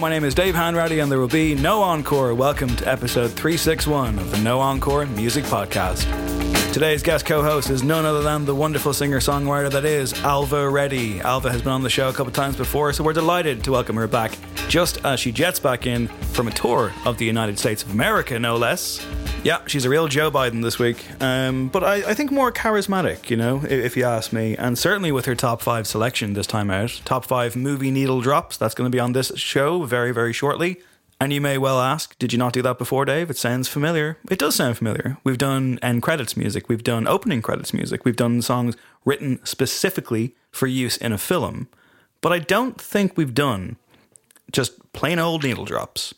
My name is Dave Hanratty, and there will be no encore. Welcome to episode 361 of the No Encore Music Podcast. Today's guest co host is none other than the wonderful singer songwriter that is Ailbhe Reddy. Ailbhe has been on the show a couple times before, so we're delighted to welcome her back just as she jets back in from a tour of the United States of America, no less. Yeah, she's a real Joe Biden this week, um, but I, I think more charismatic, you know, if, if you ask me. And certainly with her top five selection this time out, top five movie needle drops, that's going to be on this show very, very shortly. And you may well ask, did you not do that before, Dave? It sounds familiar. It does sound familiar. We've done end credits music, we've done opening credits music, we've done songs written specifically for use in a film. But I don't think we've done just plain old needle drops.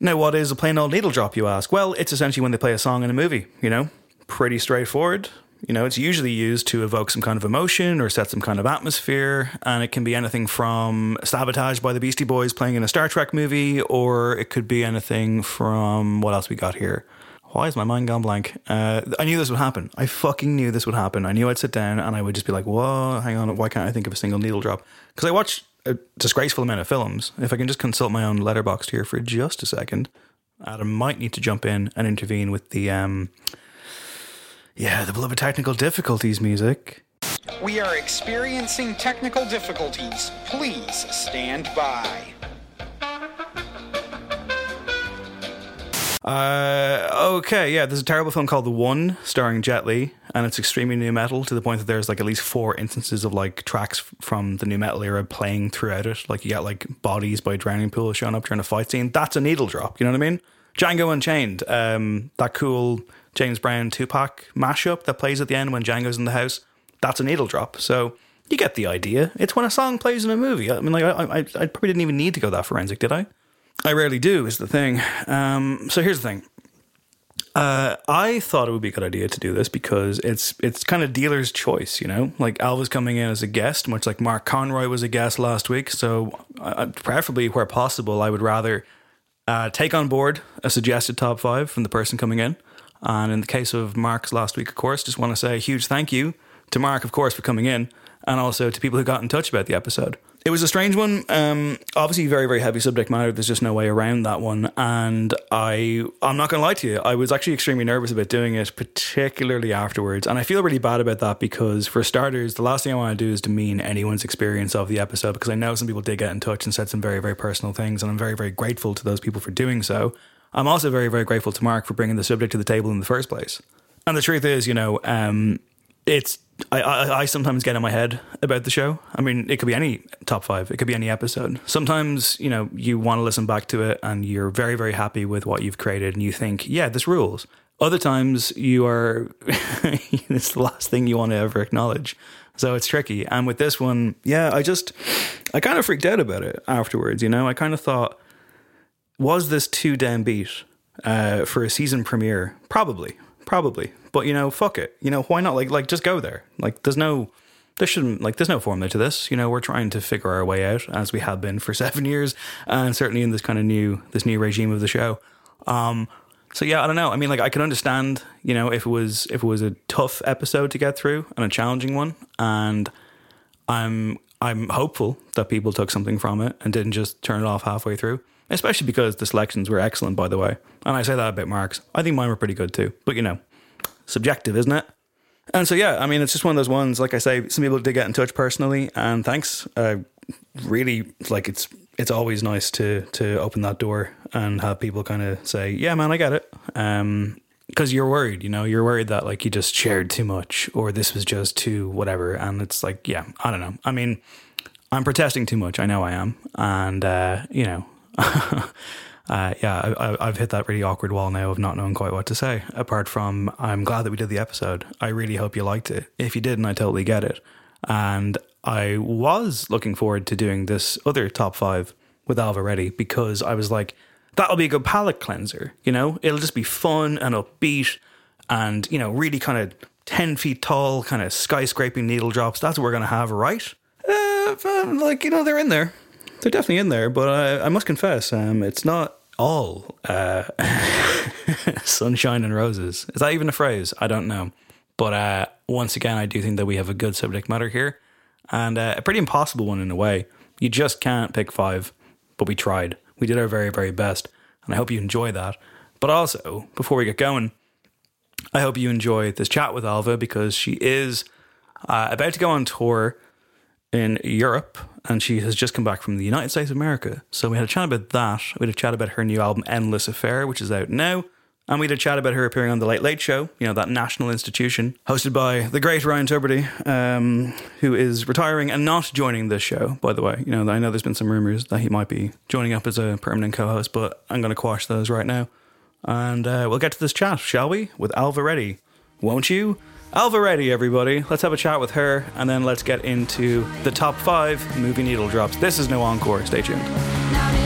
Now, what is a plain old needle drop, you ask? Well, it's essentially when they play a song in a movie, you know? Pretty straightforward. You know, it's usually used to evoke some kind of emotion or set some kind of atmosphere, and it can be anything from Sabotage by the Beastie Boys playing in a Star Trek movie, or it could be anything from what else we got here? Why is my mind gone blank? Uh, I knew this would happen. I fucking knew this would happen. I knew I'd sit down and I would just be like, whoa, hang on, why can't I think of a single needle drop? Because I watch a disgraceful amount of films. If I can just consult my own letterboxd here for just a second, Adam might need to jump in and intervene with the um, yeah, the beloved technical difficulties music. We are experiencing technical difficulties. Please stand by. Uh, okay, yeah, there's a terrible film called The One, starring Jet Li, and it's extremely nu metal to the point that there's like at least four instances of like tracks from the nu metal era playing throughout it. Like you get like Bodies by Drowning Pool showing up during a fight scene. That's a needle drop. You know what I mean? Django Unchained, um, that cool James Brown Tupac mashup that plays at the end when Django's in the house. That's a needle drop. So you get the idea. It's when a song plays in a movie. I mean, like I, I, I probably didn't even need to go that forensic, did I? I rarely do, is the thing. Um, so here's the thing. Uh, I thought it would be a good idea to do this because it's it's kind of dealer's choice, you know. Like Ailbhe's coming in as a guest, much like Mark Conroy was a guest last week. So, preferably where possible, I would rather uh, take on board a suggested top five from the person coming in. And in the case of Mark's last week, of course, just want to say a huge thank you to Mark, of course, for coming in, and also to people who got in touch about the episode. It was a strange one. Um, obviously, very very heavy subject matter. There's just no way around that one. And I, I'm not going to lie to you. I was actually extremely nervous about doing it, particularly afterwards. And I feel really bad about that because, for starters, the last thing I want to do is demean anyone's experience of the episode because I know some people did get in touch and said some very very personal things, and I'm very very grateful to those people for doing so. I'm also very very grateful to Mark for bringing the subject to the table in the first place. And the truth is, you know, um, it's I, I I sometimes get in my head about the show. I mean, it could be any top five. It could be any episode. Sometimes you know you want to listen back to it and you're very very happy with what you've created and you think, yeah, this rules. Other times you are it's the last thing you want to ever acknowledge. So it's tricky. And with this one, yeah, I just I kind of freaked out about it afterwards. You know, I kind of thought, was this too damn beat uh, for a season premiere? Probably, probably. But you know, fuck it. You know, why not? Like, like just go there. Like, there's no, there shouldn't like, there's no formula to this. You know, we're trying to figure our way out as we have been for seven years, and certainly in this kind of new, this new regime of the show. Um, so yeah, I don't know. I mean, like I can understand, you know, if it was if it was a tough episode to get through and a challenging one, and I'm I'm hopeful that people took something from it and didn't just turn it off halfway through. Especially because the selections were excellent, by the way. And I say that about Mark's. I think mine were pretty good too. But you know, subjective, isn't it? And so yeah, I mean, it's just one of those ones. Like I say, some people did get in touch personally, and thanks. Uh, really, like it's it's always nice to to open that door and have people kind of say, "Yeah, man, I get it." Um, because you're worried, you know, you're worried that like you just shared too much or this was just too whatever, and it's like, yeah, I don't know. I mean, I'm protesting too much. I know I am, and uh, you know, uh, yeah, I, I've hit that really awkward wall now of not knowing quite what to say. Apart from, I'm glad that we did the episode. I really hope you liked it. If you didn't, I totally get it. And I was looking forward to doing this other top five with Ailbhe Reddy because I was like, that'll be a good palate cleanser. You know, it'll just be fun and upbeat and, you know, really kind of 10 feet tall, kind of skyscraping needle drops. That's what we're going to have, right? Uh, like, you know, they're in there. They're definitely in there, but I, I must confess, um, it's not all uh, sunshine and roses. Is that even a phrase? I don't know. But uh, once again, I do think that we have a good subject matter here and uh, a pretty impossible one in a way. You just can't pick five, but we tried. We did our very, very best, and I hope you enjoy that. But also, before we get going, I hope you enjoy this chat with Ailbhe because she is uh, about to go on tour in Europe and she has just come back from the United States of America. So we had a chat about that. We had a chat about her new album, Endless Affair, which is out now. And we had a chat about her appearing on The Late Late Show, you know, that national institution hosted by the great Ryan Tubridy, um, who is retiring and not joining this show, by the way. You know, I know there's been some rumors that he might be joining up as a permanent co host, but I'm going to quash those right now. And uh, we'll get to this chat, shall we? With Ailbhe Reddy. Won't you? Ailbhe Reddy, everybody. Let's have a chat with her, and then let's get into the top five movie needle drops. This is no encore. Stay tuned.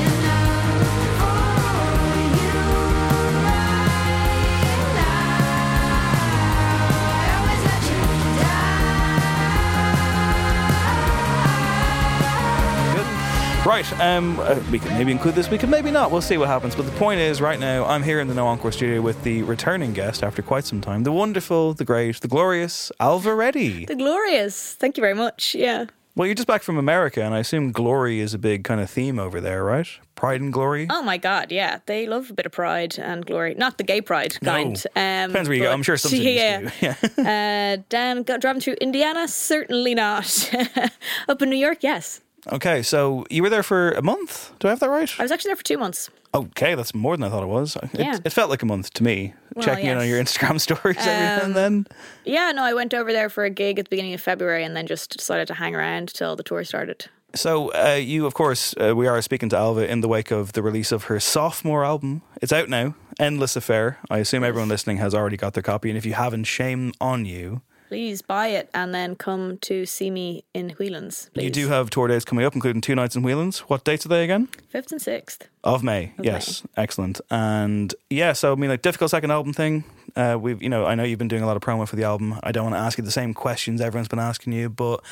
Right, um, uh, we can maybe include this, we can maybe not. We'll see what happens. But the point is, right now, I'm here in the No Encore studio with the returning guest after quite some time, the wonderful, the great, the glorious Ailbhe Reddy. The glorious. Thank you very much. Yeah. Well, you're just back from America, and I assume glory is a big kind of theme over there, right? Pride and glory. Oh my God, yeah, they love a bit of pride and glory. Not the gay pride kind. Um, Depends where you go. I'm sure some cities yeah. do. Yeah. Uh, Dan, driving through Indiana, certainly not. Up in New York, yes. Okay, so you were there for a month. Do I have that right? I was actually there for two months. Okay, that's more than I thought it was. It, Yeah. it felt like a month to me. Well, Checking in on your Instagram stories every now Um, and then. Yeah, no, I went over there for a gig at the beginning of February and then just decided to hang around till the tour started. So, uh, you, of course, uh, we are speaking to Ailbhe in the wake of the release of her sophomore album. It's out now, Endless Affair. I assume everyone listening has already got their copy, and if you haven't, shame on you. Please buy it and then come to see me in Whelan's. Please. You do have tour dates coming up, including two nights in Whelan's. What dates are they again? fifth and sixth. Of May, yes, excellent. And yeah, so I mean, like difficult second album thing. Uh, we've, you know, I know you've been doing a lot of promo for the album. I don't want to ask you the same questions everyone's been asking you, but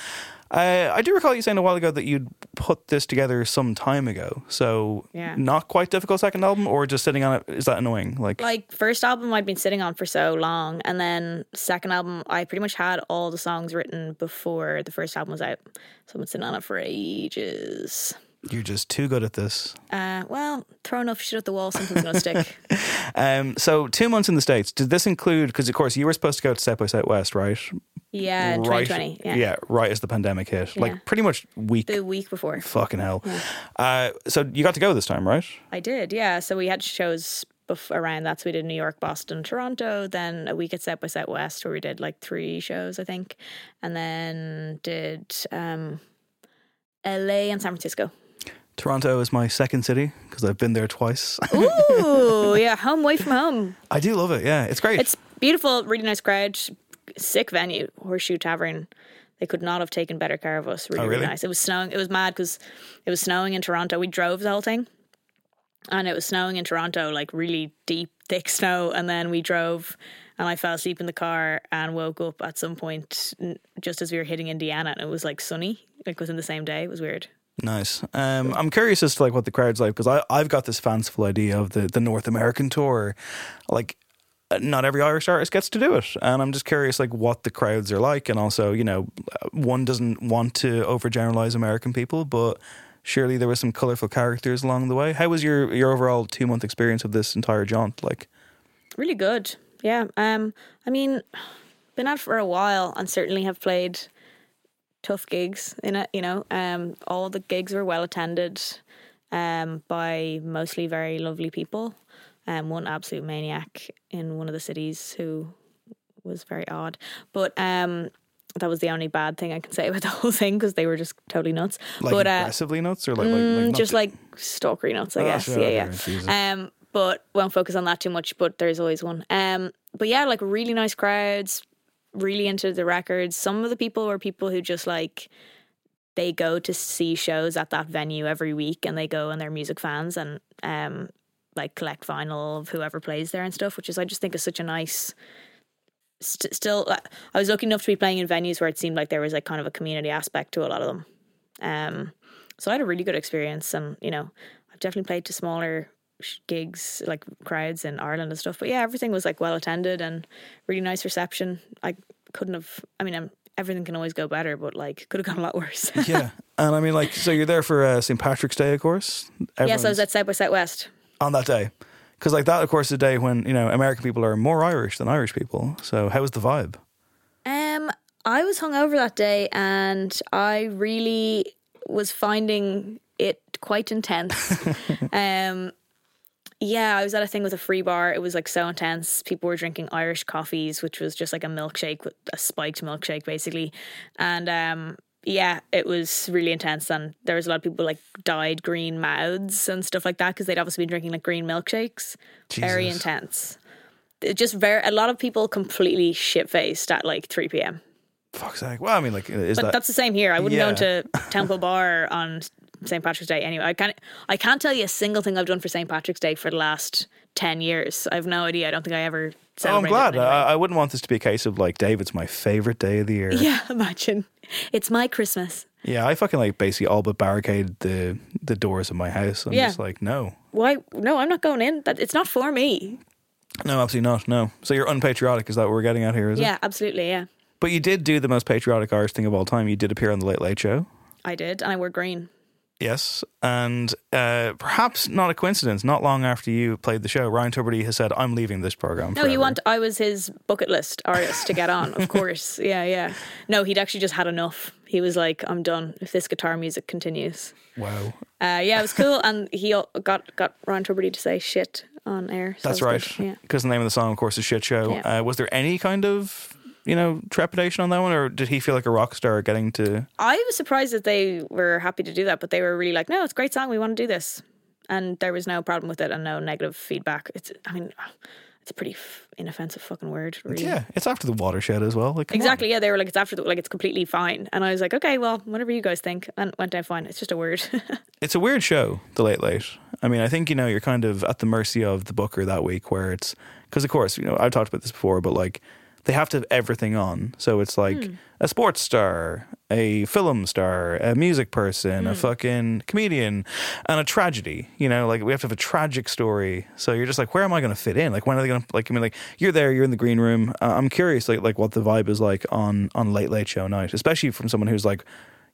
I, I do recall you saying a while ago that you'd put this together some time ago. So Yeah. not quite difficult second album, or just sitting on it. Is that annoying? Like, like first album I'd been sitting on for so long, and then second album I pretty much had all the songs written before the first album was out. So I've been sitting on it for ages. You're just too good at this. Uh, well, throw enough shit at the wall, something's gonna stick. Um, so two months in the states. Did this include? Because of course you were supposed to go to South by Southwest, right? Yeah, right. 2020. Yeah. right as the pandemic hit, Yeah. like pretty much week. the week before. Fucking hell. Uh, so you got to go this time, right? I did, yeah. So we had shows bef- around that. So we did New York, Boston, Toronto, then a week at South by Southwest where we did like three shows, I think, and then did um, LA and San Francisco. Toronto is my second city because I've been there twice. Ooh, yeah, home away from home. I do love it. Yeah, it's great. It's beautiful, really nice crowd, sick venue, Horseshoe Tavern. They could not have taken better care of us. Really, Oh, really? nice. It was snowing. It was mad because it was snowing in Toronto. We drove the whole thing, and it was snowing in Toronto, like really deep, thick snow. And then we drove, and I fell asleep in the car and woke up at some point just as we were hitting Indiana, and it was like sunny, like within the same day. It was weird. Nice. Um, I'm curious as to like what the crowd's like because I I've got this fanciful idea of the the North American tour, like. uh, Not every Irish artist gets to do it, and I'm just curious, like what the crowds are like, and also, you know, one doesn't want to overgeneralize American people, but surely there were some colorful characters along the way. How was your your overall two month experience of this entire jaunt? Like, really good. Yeah. Um. I mean, been out for a while, and certainly have played tough gigs in it. You know, um, all the gigs were well attended, um, by mostly very lovely people. Um, one absolute maniac in one of the cities who was very odd, but um. That was the only bad thing I can say about the whole thing because they were just totally nuts. like but uh, aggressively nuts, or like, like, like Mm, just like stalkery nuts, I Oh, guess. sure, yeah, okay, yeah. Um, but won't focus on that too much. But there's always one. Um, but yeah, like really nice crowds, really into the records. Some of the people were people who just like they go to see shows at that venue every week, and they go and they're music fans and um like collect vinyl of whoever plays there and stuff. Which is I just think is such a nice. St- still, uh, I was lucky enough to be playing in venues where it seemed like there was like kind of a community aspect to a lot of them. Um, so I had a really good experience, and you know, I've definitely played to smaller gigs, like crowds in Ireland and stuff. But yeah, everything was like well attended and really nice reception. I couldn't have. I mean, I'm, everything can always go better, but like could have gone a lot worse. yeah. And I mean, like, so you're there for uh, St. Patrick's Day, of course. yes, I was at South by Southwest. on that day. Because, like, that, of course, is a day when, you know, American people are more Irish than Irish people. So, how was the vibe? Um, I was hungover that day, and I really was finding it quite intense. um, yeah, I was at a thing with a free bar. It was like so intense. People were drinking Irish coffees, which was just like a milkshake, with a spiked milkshake, basically. And um, yeah, it was really intense. And there was a lot of people like dyed green mouths and stuff like that because they'd obviously been drinking like green milkshakes. Very intense. It just very a lot of people completely shit faced at like three p.m. Fuck's sake. Well, I mean, like, is But that. that's the same here. I wouldn't go Yeah. into Temple Bar on St. Patrick's Day anyway. I can't. I can't tell you a single thing I've done for St. Patrick's Day for the last ten years. I have no idea. I don't think I ever. Oh, I'm glad. it anyway. I, I wouldn't want this to be a case of, like, Dave, it's my favorite day of the year. yeah, imagine. It's my Christmas. Yeah, I fucking, like, basically all but barricade the, the doors of my house. I'm Yeah. just like, no. Why? No, I'm not going in. That it's not for me. No, absolutely not. No. So, you're unpatriotic. Is that what we're getting at here, is it? Yeah, absolutely. Yeah, But you did do the most patriotic Irish thing of all time. You did appear on The Late Late Show. I did, and I wore green. Yes, and uh, perhaps not a coincidence. Not long after you played the show, Ryan Tubridy has said, "I'm leaving this program." No, he forever." want. I was his bucket list artist to get on. Of course. Yeah, yeah. No, he'd actually just had enough. He was like, "I'm done. If this guitar music continues." Wow, Uh, yeah, it was cool, and he got got Ryan Tubridy to say shit on air. so that's right. good. Yeah. Because the name of the song, of course, is "Shit Show." Yeah. Uh, was there any kind of you know trepidation on that one, or did he feel like a rock star getting to? I was surprised that they were happy to do that, but they were really like, "No, it's a great song. We want to do this," and there was no problem with it and no negative feedback. It's, I mean, it's a pretty f- inoffensive fucking word, really. Yeah, it's after the watershed as well. Like come on. Exactly. Yeah, they were like, "It's after the like, it's completely fine," and I was like, "Okay, well, whatever you guys think," and went down fine. It's just a word. It's a weird show, The Late Late. I mean, I think you know you're kind of at the mercy of the booker that week, where it's because of course you know I've talked about this before, but like they have to have everything on. So it's like Hmm. a sports star, a film star, a music person, Hmm. a fucking comedian, and a tragedy. You know, like we have to have a tragic story. So you're just like, where am I going to fit in? Like when are they going to like? I mean, like you're there, you're in the green room. Uh, I'm curious, like like what the vibe is like on on Late Late Show night, especially from someone who's like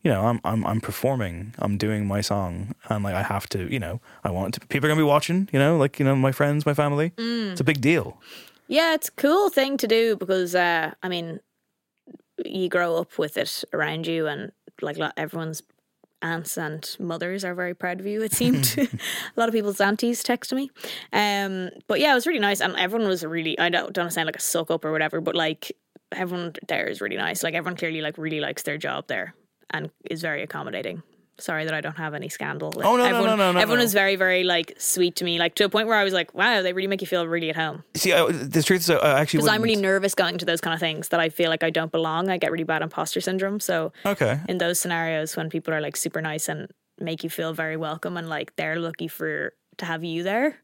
you know, I'm I'm I'm performing, I'm doing my song, and like I have to, you know, I want to. People are gonna be watching, you know, like you know, my friends, my family. It's a big deal. Yeah, it's a cool thing to do because uh, I mean, you grow up with it around you, and like everyone's aunts and mothers are very proud of you. It seemed a lot of people's aunties text me, um, but yeah, it was really nice, and everyone was really. I don't don't sound like a suck up or whatever, but like everyone there is really nice. Like everyone clearly like really likes their job there and is very accommodating. Sorry that I don't have any scandal. Like, Oh, no, no, everyone, no, no, no, Everyone no. was very, very like sweet to me, like to a point where I was like, "Wow, they really make you feel really at home." See, I, the truth is, I actually Because I'm really nervous going to those kind of things that I feel like I don't belong. I get really bad imposter syndrome. So Okay. in those scenarios when people are like super nice and make you feel very welcome and like they're lucky for to have you there,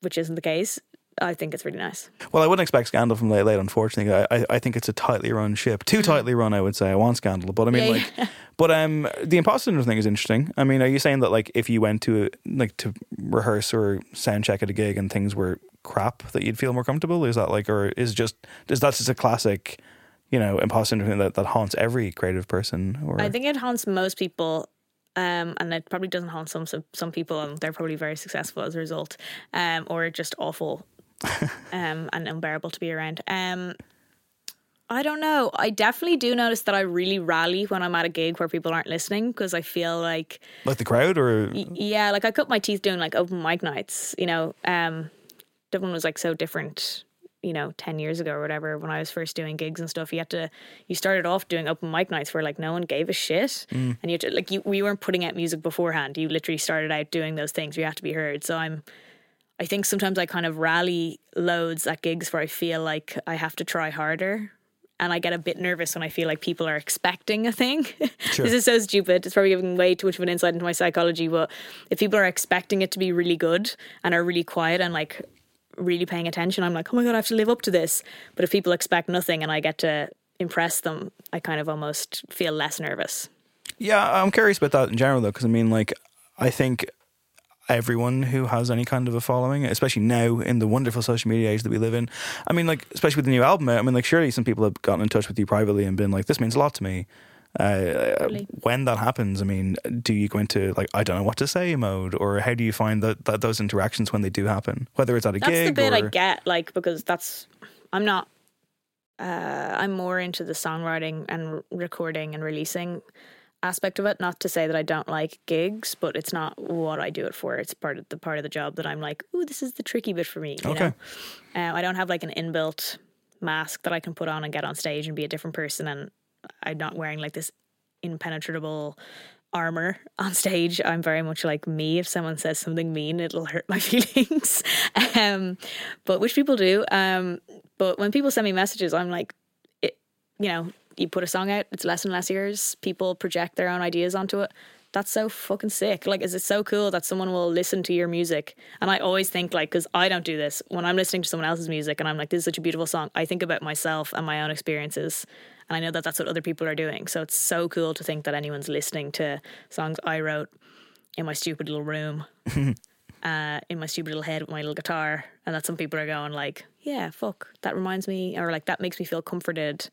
which isn't the case, I think it's really nice. Well, I wouldn't expect scandal from Late Late. Unfortunately, I, I, I think it's a tightly run ship, too tightly run. I would say I want scandal, but I mean, Mm. Yeah, like, but um, the imposter thing is interesting. I mean, are you saying that like if you went to like to rehearse or sound check at a gig and things were crap, that you'd feel more comfortable? Is that like, or is just is that just a classic, you know, imposter syndrome thing that that haunts every creative person? Or I think it haunts most people. Um, and it probably doesn't haunt some some, some people, and they're probably very successful as a result, um, or just awful, um, and unbearable to be around. Um, I don't know. I definitely do notice that I really rally when I'm at a gig where people aren't listening because I feel like like the crowd, or Y- yeah, like I cut my teeth doing like open mic nights. You know, um, Dublin was like so different. You know, ten years ago or whatever, when I was first doing gigs and stuff, you had to. You started off doing open mic nights where like no one gave a shit, and you had to, like you we weren't putting out music beforehand. You literally started out doing those things. You have to be heard. So I'm. I think sometimes I kind of rally loads at gigs where I feel like I have to try harder. And I get a bit nervous when I feel like people are expecting a thing. this is so stupid. It's probably giving way too much of an insight into my psychology. But if people are expecting it to be really good and are really quiet and like really paying attention, I'm like, oh my God, I have to live up to this. But if people expect nothing and I get to impress them, I kind of almost feel less nervous. Yeah, I'm curious about that in general, though, because I mean, like, I think everyone who has any kind of a following, especially now in the wonderful social media age that we live in, I mean, like, especially with the new album, I mean, like, surely some people have gotten in touch with you privately and been like, this means a lot to me. Uh, Totally. when that happens, I mean, do you go into like I don't know what to say mode, or how do you find that, that those interactions when they do happen, whether it's at a That's gig the bit or I get, like, because that's, I'm not, uh, I'm more into the songwriting and recording and releasing aspect of it. Not to say that I don't like gigs, but it's not what I do it for. It's part of the part of the job that I'm like, ooh, this is the tricky bit for me. You Okay. know? Um, I don't have like an inbuilt mask that I can put on and get on stage and be a different person. And I'm not wearing like this impenetrable armor on stage. I'm very much like me. If someone says something mean, it'll hurt my feelings. um, but which people do. Um, but when people send me messages, I'm like, it, you know, you put a song out, it's less and less ears. People project their own ideas onto it. That's so fucking sick. Like, is it so cool that someone will listen to your music? And I always think, like, because I don't do this, when I'm listening to someone else's music and I'm like, this is such a beautiful song, I think about myself and my own experiences. And I know that that's what other people are doing. So it's so cool to think that anyone's listening to songs I wrote in my stupid little room, uh, in my stupid little head with my little guitar. And that some people are going, like, yeah, fuck, that reminds me, or like, that makes me feel comforted.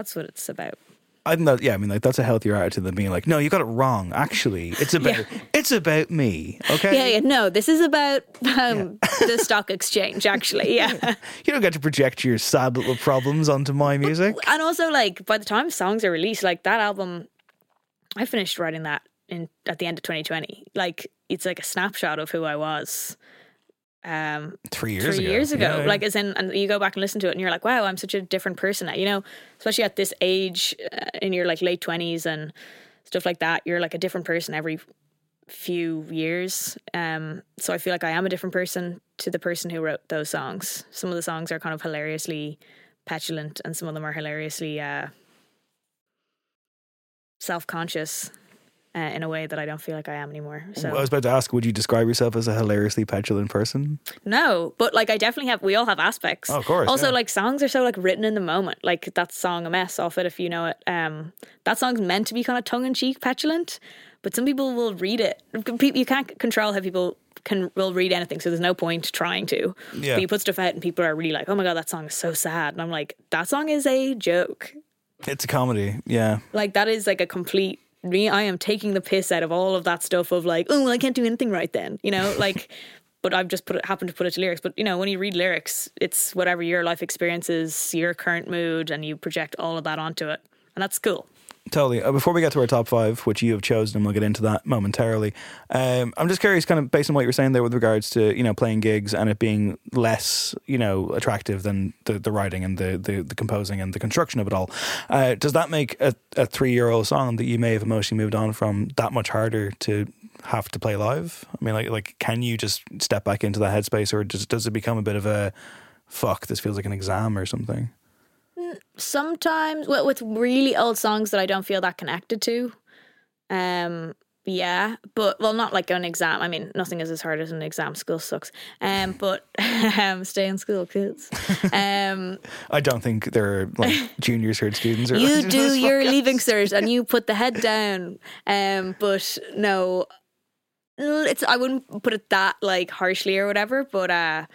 That's what it's about. I yeah, I mean like that's a healthier attitude than being like, no, you got it wrong. Actually, it's about it's about me. Okay, Yeah, yeah. No, this is about um, the stock exchange, actually. Yeah. you don't get to project your sad little problems onto my music. and also, like, by the time songs are released, like that album, I finished writing that in at the end of 2020. Like, it's like a snapshot of who I was. Um, Three years three ago. years ago. Yeah. Like, as in, and you go back and listen to it, and you're like, wow, I'm such a different person now. You know, especially at this age, uh, in your like late twenties and stuff like that, you're like a different person every few years. Um, so I feel like I am a different person to the person who wrote those songs. Some of the songs are kind of hilariously petulant, and some of them are hilariously uh, self-conscious. Uh, in a way that I don't feel like I am anymore. So I was about to ask, would you describe yourself as a hilariously petulant person? No, but like I definitely have. We all have aspects. Oh, of course, Also, yeah. like songs are so like written in the moment. Like that song "A Mess" off it, if you know it. Um, that song's meant to be kind of tongue in cheek, petulant, but some people will read it. People- You can't control how people can will read anything, so there's no point trying to. Yeah. But you put stuff out, and people are really like, "Oh my god, that song is so sad," and I'm like, "That song is a joke." It's a comedy. Yeah. Like that is like a complete me. I am taking the piss out of all of that stuff of like, oh, well, I can't do anything right then, you know, like. But I've just put it, happened to put it to lyrics. But you know, when you read lyrics, it's whatever your life experiences, your current mood, and you project all of that onto it, and that's cool. Totally. Uh, before we get to our top five, which you have chosen, and we'll get into that momentarily. Um, I'm just curious, kind of based on what you were saying there with regards to you know playing gigs and it being less you know attractive than the, the writing and the, the, the composing and the construction of it all. Uh, does that make a, a three year old song that you may have emotionally moved on from that much harder to have to play live? I mean, like like can you just step back into that headspace, or does does it become a bit of a fuck? This feels like an exam or something. Sometimes well, with really old songs that I don't feel that connected to. Um, yeah, but well, not like an exam. I mean, nothing is as hard as an exam. School sucks. Um, but um, stay in school, kids. Um, I don't think there are like juniors are students. Or you do your podcast. leaving cert and you put the head down. Um, but no, it's I wouldn't put it that like harshly or whatever. But uh,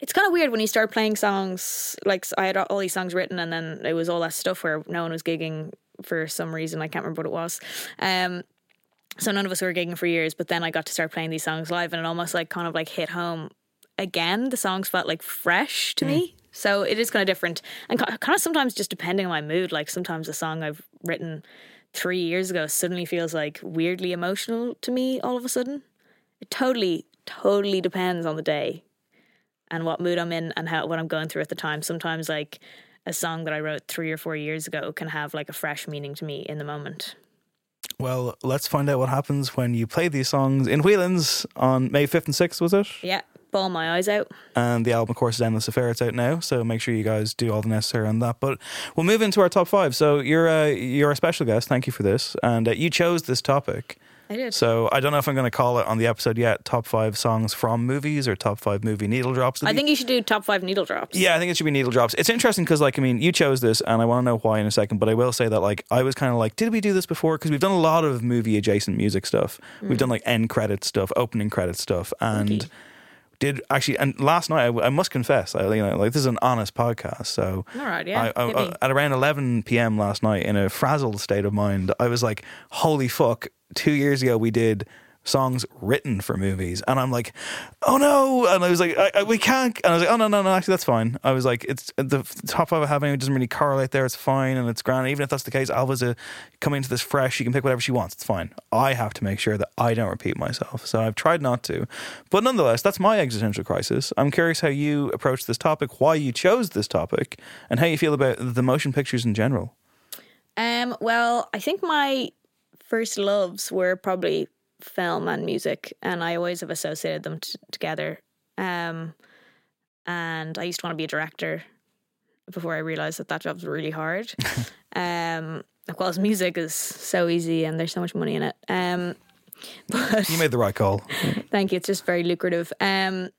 it's kind of weird when you start playing songs. Like I had all these songs written, and then it was all that stuff where no one was gigging for some reason. I can't remember what it was. Um, so none of us were gigging for years. But then I got to start playing these songs live, and it almost like kind of like hit home again. The songs felt like fresh to me. So it is kind of different, and kind of sometimes just depending on my mood. Like sometimes a song I've written three years ago suddenly feels like weirdly emotional to me all of a sudden. It totally, totally depends on the day and what mood I'm in and how what I'm going through at the time. Sometimes like a song that I wrote three or four years ago can have like a fresh meaning to me in the moment. Well, let's find out what happens when you play these songs in Whelan's on May 5th and 6th, was it? Yeah, ball my eyes out. And the album, of course, is Endless Affair. It's out now, so make sure you guys do all the necessary on that. But we'll move into our top five. So you're a, you're a special guest. Thank you for this. And uh, you chose this topic. I did. So I don't know if I'm going to call it on the episode yet top five songs from movies or top five movie needle drops. I think you should do top five needle drops. Yeah, I think it should be needle drops. It's interesting because, like, I mean, you chose this, and I want to know why in a second. But I will say that, like, I was kind of like, did we do this before? Because we've done a lot of movie adjacent music stuff. We've mm. done like end credit stuff, opening credit stuff, and Okay. Did actually. And last night, I, I must confess, I, you know, like this is an honest podcast, so All right, yeah, I, I, hit uh, at around 11 p.m. last night, in a frazzled state of mind, I was like, holy fuck! Two years ago, we did songs written for movies, and I'm like, oh no! And I was like, I, I, we can't. And I was like, oh no, no, no, actually, that's fine. I was like, it's the top five I have anyway doesn't really correlate there. It's fine, and it's grand. Even if that's the case, Ailbhe's a coming into this fresh. She can pick whatever she wants. It's fine. I have to make sure that I don't repeat myself. So I've tried not to, but nonetheless, that's my existential crisis. I'm curious how you approach this topic, why you chose this topic, and how you feel about the motion pictures in general. Um, well, I think my first loves were probably film and music, and I always have associated them t- together. Um, and I used to want to be a director before I realized that that job's really hard. um, whilst music is so easy and there's so much money in it. Um, but You made the right call. Thank you. It's just very lucrative. Um,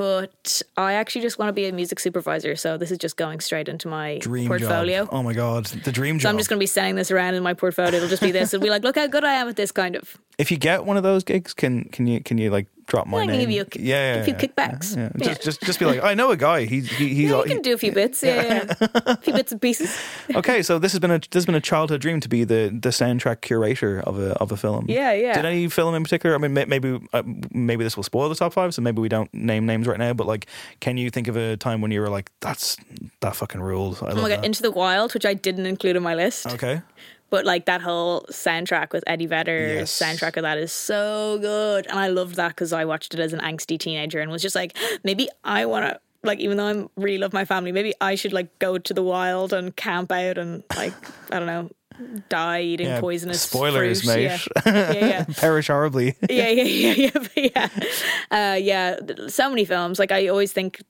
but I actually just want to be a music supervisor, so this is just going straight into my Dream portfolio. job. Oh my god, the dream job. So. I'm just going to be sending this around in my portfolio. It'll just be this. It'll be like, look how good I am at this kind of. if you get one of those gigs, can can you can you like drop my I can name? give you a- yeah, yeah, a few yeah, kickbacks. Yeah, Yeah. Just just just be like, I know a guy. He he all- you can he- do a few bits. Yeah, a few bits and pieces. okay. So this has been a this has been a childhood dream to be the the soundtrack curator of a of a film. Yeah, yeah. Did any film in particular? I mean, maybe uh, maybe this will spoil the top five, so maybe we don't name names right now. But like, can you think of a time when you were like, that's that fucking rules? I Oh my god, that. Into the Wild, which I didn't include in my list, okay. But like that whole soundtrack with Eddie Vedder, Yes. soundtrack of that is so good, and I loved that because I watched it as an angsty teenager and was just like, maybe I want to. Like even though I really love my family, maybe I should like go to the wild and camp out and like I don't know, die eating Yeah, poisonous spoilers, fruit. mate. Yeah, yeah, yeah. Perish horribly. yeah, yeah, yeah, yeah, yeah, uh, yeah. So many films. Like I always think,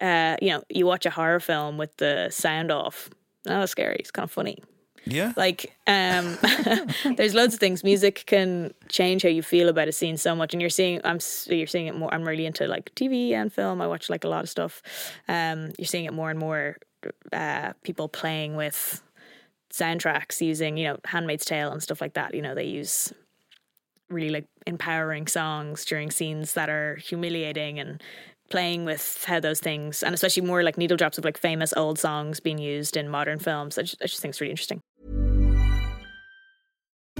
uh, you know, you watch a horror film with the sound off. Oh, that's scary. It's kind of funny. Yeah. Like, um, there's loads of things. Music can change how you feel about a scene so much, and you're seeing. I'm you're seeing it more. I'm really into like TV and film. I watch like a lot of stuff. Um, you're seeing it more and more. Uh, people playing with soundtracks using, you know, Handmaid's Tale and stuff like that. You know, they use really like empowering songs during scenes that are humiliating and playing with how those things and especially more like needle drops of like famous old songs being used in modern films. I just, I just think it's really interesting.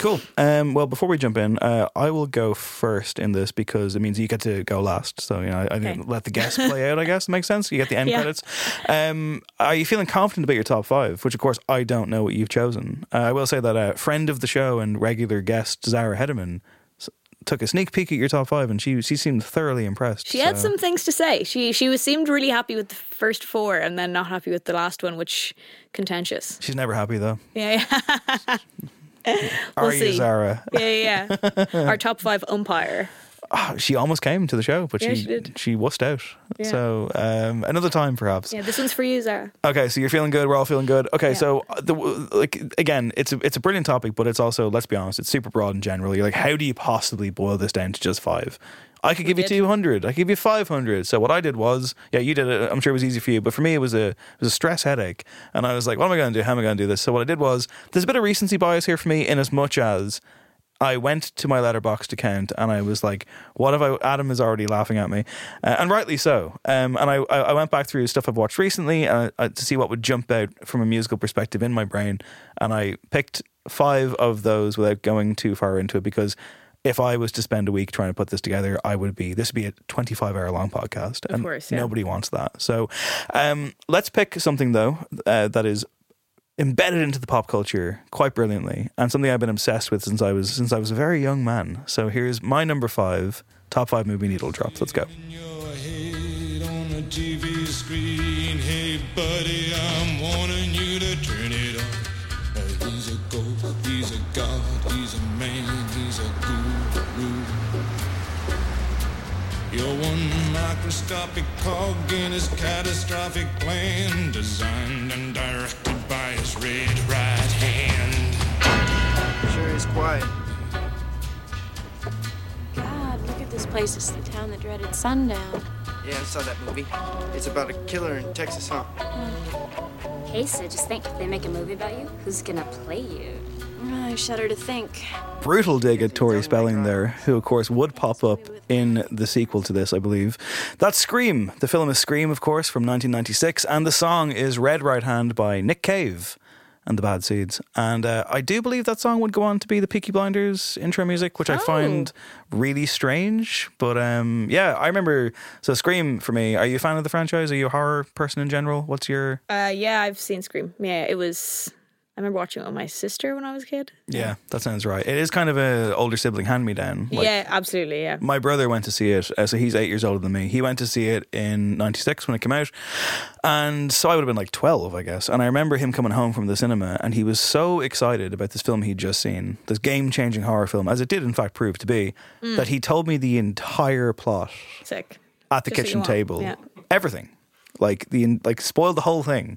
Cool. Um, well, before we jump in, uh, I will go first in this because it means you get to go last. So, you know, I, I think let the guests play out, I guess. Makes sense. You get the end Yeah. credits. Um, are you feeling confident about your top five? Which, of course, I don't know what you've chosen. Uh, I will say that a friend of the show and regular guest, Zara Hedderman, took a sneak peek at your top five and she she seemed thoroughly impressed. She had some things to say. She she was seemed really happy with the first four, and then not happy with the last one, which contentious. She's never happy, though. Yeah, yeah. Are We'll you, see. Zara? yeah, yeah. Our top five umpire. Ah, she almost came to the show, but Yeah, she she did. she wussed out. Yeah. So um, another time, perhaps. Yeah, this one's for you, Zara. Okay, so you're feeling good. We're all feeling good. Okay, Yeah. so uh, the like again, it's a it's a brilliant topic, but it's also let's be honest, it's super broad in general. You're like, how do you possibly boil this down to just five? I could give you 200. I could give you 500. So what I did was, yeah, you did it. I'm sure it was easy for you, but for me, it was a it was a stress headache, and I was like, what am I going to do? How am I going to do this? So what I did was, there's a bit of recency bias here for me, in as much as I went to my letterboxd account and I was like, "What have I?" Adam is already laughing at me, uh, and rightly so. Um, and I, I I went back through stuff I've watched recently uh, uh, to see what would jump out from a musical perspective in my brain, and I picked five of those without going too far into it because. If I was to spend a week trying to put this together, I would be. This would be a twenty-five hour long podcast, and course, yeah. nobody wants that. So, um, let's pick something though uh, that is embedded into the pop culture quite brilliantly and something I've been obsessed with since I was since I was a very young man. So here's my number five top five movie needle drops. Let's go. your head on the TV screen. Hey, buddy, You're one microscopic cog in his catastrophic plan, designed and directed by his red right hand. Sure is quiet. God, look at this place. It's the town that dreaded sundown. Yeah, I saw that movie. It's about a killer in Texas, huh? Hmm. Hey, Sid, just think if they make a movie about you, who's gonna play you? I shudder to think. Brutal dig at Tori Spelling there, who of course would pop up in the sequel to this, I believe. That's Scream. The film is Scream, of course, from 1996, and the song is Red Right Hand by Nick Cave and the Bad Seeds. And uh, I do believe that song would go on to be the Peaky Blinders intro music, which I find really strange. But um, yeah, I remember. So Scream for me. Are you a fan of the franchise? Are you a horror person in general? What's your Uh, yeah, I've seen Scream. Yeah, it was. I remember watching it with my sister when I was a kid. yeah? That sounds right. It is kind of a older sibling hand me down. yeah, absolutely. Yeah. My brother went to see it, uh, so he's eight years older than me. He went to see it in '96 when it came out, and so I would have been like 12, I guess. And I remember him coming home from the cinema, and he was so excited about this film he'd just seen, this game-changing horror film, as it did in fact prove to be, Mm. that he told me the entire plot Sick. at the Just kitchen table, yeah. everything, like the like spoiled the whole thing.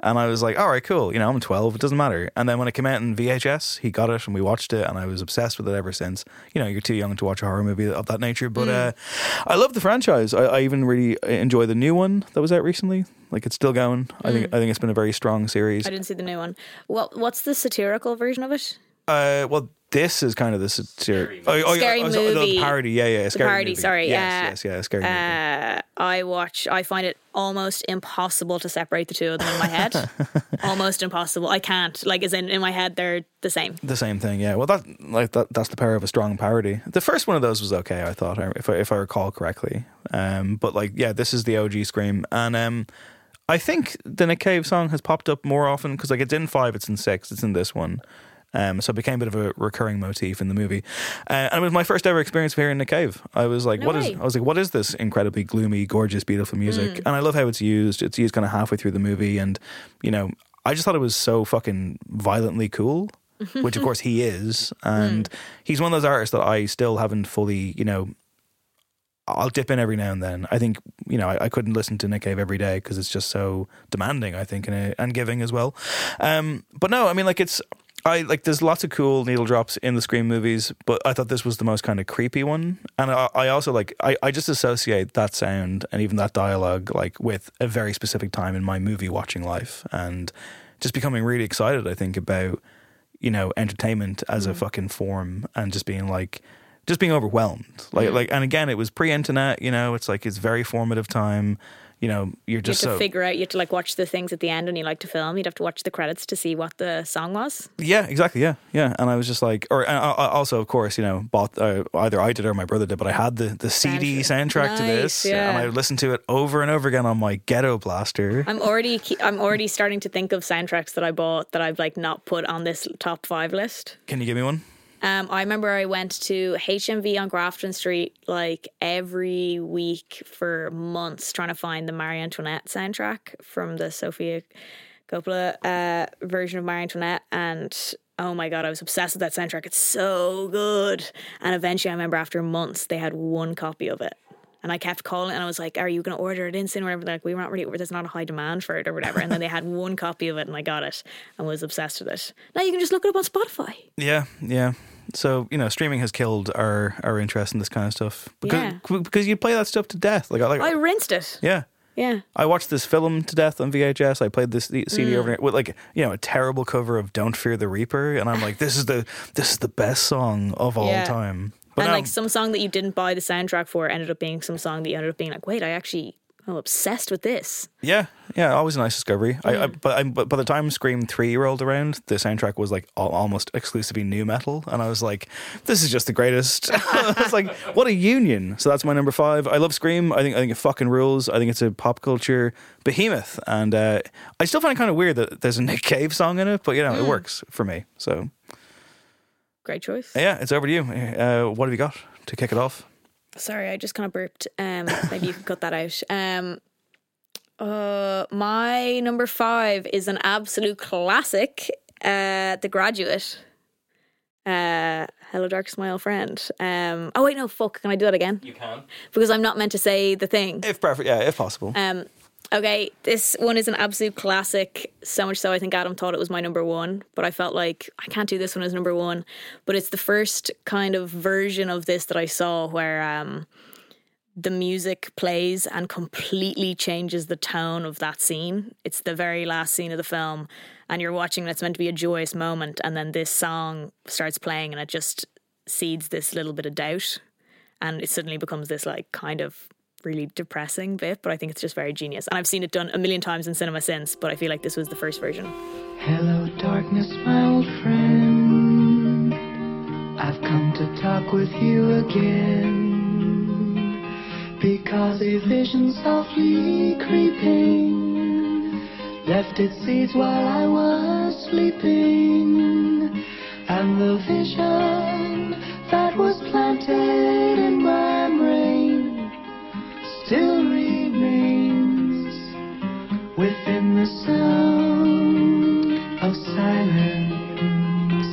And I was like, all right, cool. You know, I'm 12. It doesn't matter. And then when it came out in VHS, he got it and we watched it. And I was obsessed with it ever since. You know, you're too young to watch a horror movie of that nature. But uh, I love the franchise. I, I even really enjoy the new one that was out recently. Like, it's still going. I think I think it's been a very strong series. I didn't see the new one. Well, what's the satirical version of it? Uh, well, this is kind of the satiric. Oh, oh, Scary yeah, oh, oh, movie. the parody. Yeah, yeah. The Scary parody, movie. sorry, Yes, yeah. yes, yeah. Scary movie. Uh, I watch. I find it almost impossible to separate the two of them in my head. almost impossible. I can't. Like, as in, in my head, they're the same. The same thing, yeah. Well, that like that that's the power of a strong parody. The first one of those was okay, I thought, if I, if I recall correctly. Um, but like, yeah, this is the OG Scream, and um, I think the Nick Cave song has popped up more often because like it's in five, it's in six, it's in this one. Um, so it became a bit of a recurring motif in the movie. Uh, and it was my first ever experience of hearing the Cave. I was like, No what is? way. I was like, what is this incredibly gloomy, gorgeous, beautiful music? Mm. And I love how it's used. It's used kind of halfway through the movie, and you know, I just thought it was so fucking violently cool. which of course he is, and he's one of those artists that I still haven't fully, you know, I'll dip in every now and then. I think you know I, I couldn't listen to Nick Cave every day because it's just so demanding. I think and uh, and giving as well. Um, but no, I mean like it's I like there's lots of cool needle drops in the Scream movies, but I thought this was the most kind of creepy one. And I, I also like I, I just associate that sound and even that dialogue like with a very specific time in my movie watching life and just becoming really excited. I think about you know entertainment as a mm. fucking form and just being like just being overwhelmed like mm. like and again it was pre-internet you know it's like it's very formative time you know you're just You have to so figure out. You have to like watch the things at the end and you like to film. You'd have to watch the credits to see what the song was. yeah exactly yeah yeah and i was just like or and I, I also of course you know bought uh, either i did or my brother did but i had the the cd soundtrack to this yeah. and i would listen to it over and over again on my ghetto blaster I'm already I'm already starting to think of soundtracks that I bought that I've like not put on this top five list. can you give me one Um, I remember I went to HMV on Grafton Street like every week for months trying to find the Marie Antoinette soundtrack from the Sofia Coppola uh, version of Marie Antoinette, and oh my god, I was obsessed with that soundtrack. It's so good. And eventually, I remember after months, they had one copy of it. And I kept calling and I was like, Are you going to order it in soon or whatever? They're like, we were not really, there's not a high demand for it or whatever. And then they had one copy of it and I got it and was obsessed with it. Now you can just look it up on Spotify. Yeah, yeah. So you know, streaming has killed our our interest in this kind of stuff because Yeah. because you play that stuff to death. Like, I like I rinsed it. yeah. Yeah. I watched this film to death on VHS. I played this CD Mm. over with like you know a terrible cover of "Don't Fear the Reaper," and I'm like, this is the this is the best song of all Yeah. time. But and like some song that you didn't buy the soundtrack for ended up being some song that you ended up being like, wait, I actually I'm obsessed with this. yeah, yeah, always a nice discovery. I, I Mm. but I, but by the time Scream Three rolled around, the soundtrack was like al- almost exclusively nu metal, and I was like, this is just the greatest. I was like, what a union. So that's my number five. I love Scream. I think I think it fucking rules. I think it's a pop culture behemoth, and uh, I still find it kind of weird that there's a Nick Cave song in it, but you know, it Mm. works for me. So. Great choice. Yeah, it's over to you. Uh, what have you got to kick it off? Sorry, I just kind of burped. Um, maybe you can cut that out. Um, uh, my number five is an absolute classic. Uh, The Graduate. Uh, Hello, darkest my old friend. Um, oh wait, no, fuck. Can I do that again? You can. Because I'm not meant to say the thing. If perfect, yeah, if possible. Um, okay, this one is an absolute classic. So much so, I think Adam thought it was my number one, but I felt like I can't do this one as number one. But it's the first kind of version of this that I saw where um, the music plays and completely changes the tone of that scene. It's the very last scene of the film, and you're watching, and it's meant to be a joyous moment, and then this song starts playing, and it just seeds this little bit of doubt and it suddenly becomes this like kind of really depressing bit but i think it's just very genius and i've seen it done a million times in cinema since but i feel like this was the first version Hello, darkness, my old friend. I've come to talk with you again. Because a vision softly creeping left its seeds while I was sleeping. And the vision that was planted in my brain still remains within the sound of silence.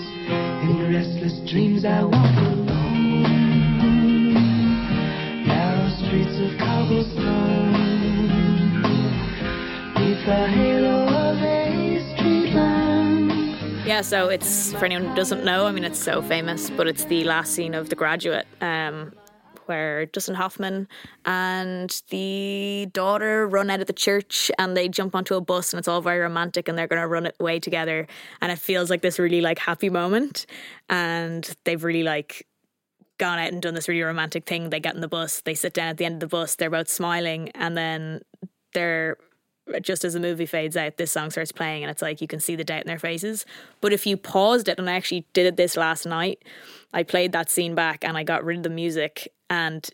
In restless dreams I walk alone. Narrow streets of cobblestone. Neath the halo of a street lamp. yeah so it's for anyone who doesn't know i mean it's so famous but it's the last scene of the graduate um where Dustin Hoffman and the daughter run out of the church and they jump onto a bus and it's all very romantic and they're going to run away together and it feels like this really like happy moment and they've really like gone out and done this really romantic thing. They get in the bus, they sit down at the end of the bus, they're both smiling, and then they're just as the movie fades out, this song starts playing, and it's like you can see the doubt in their faces. But if you paused it, and I actually did it this last night, I played that scene back and I got rid of the music. And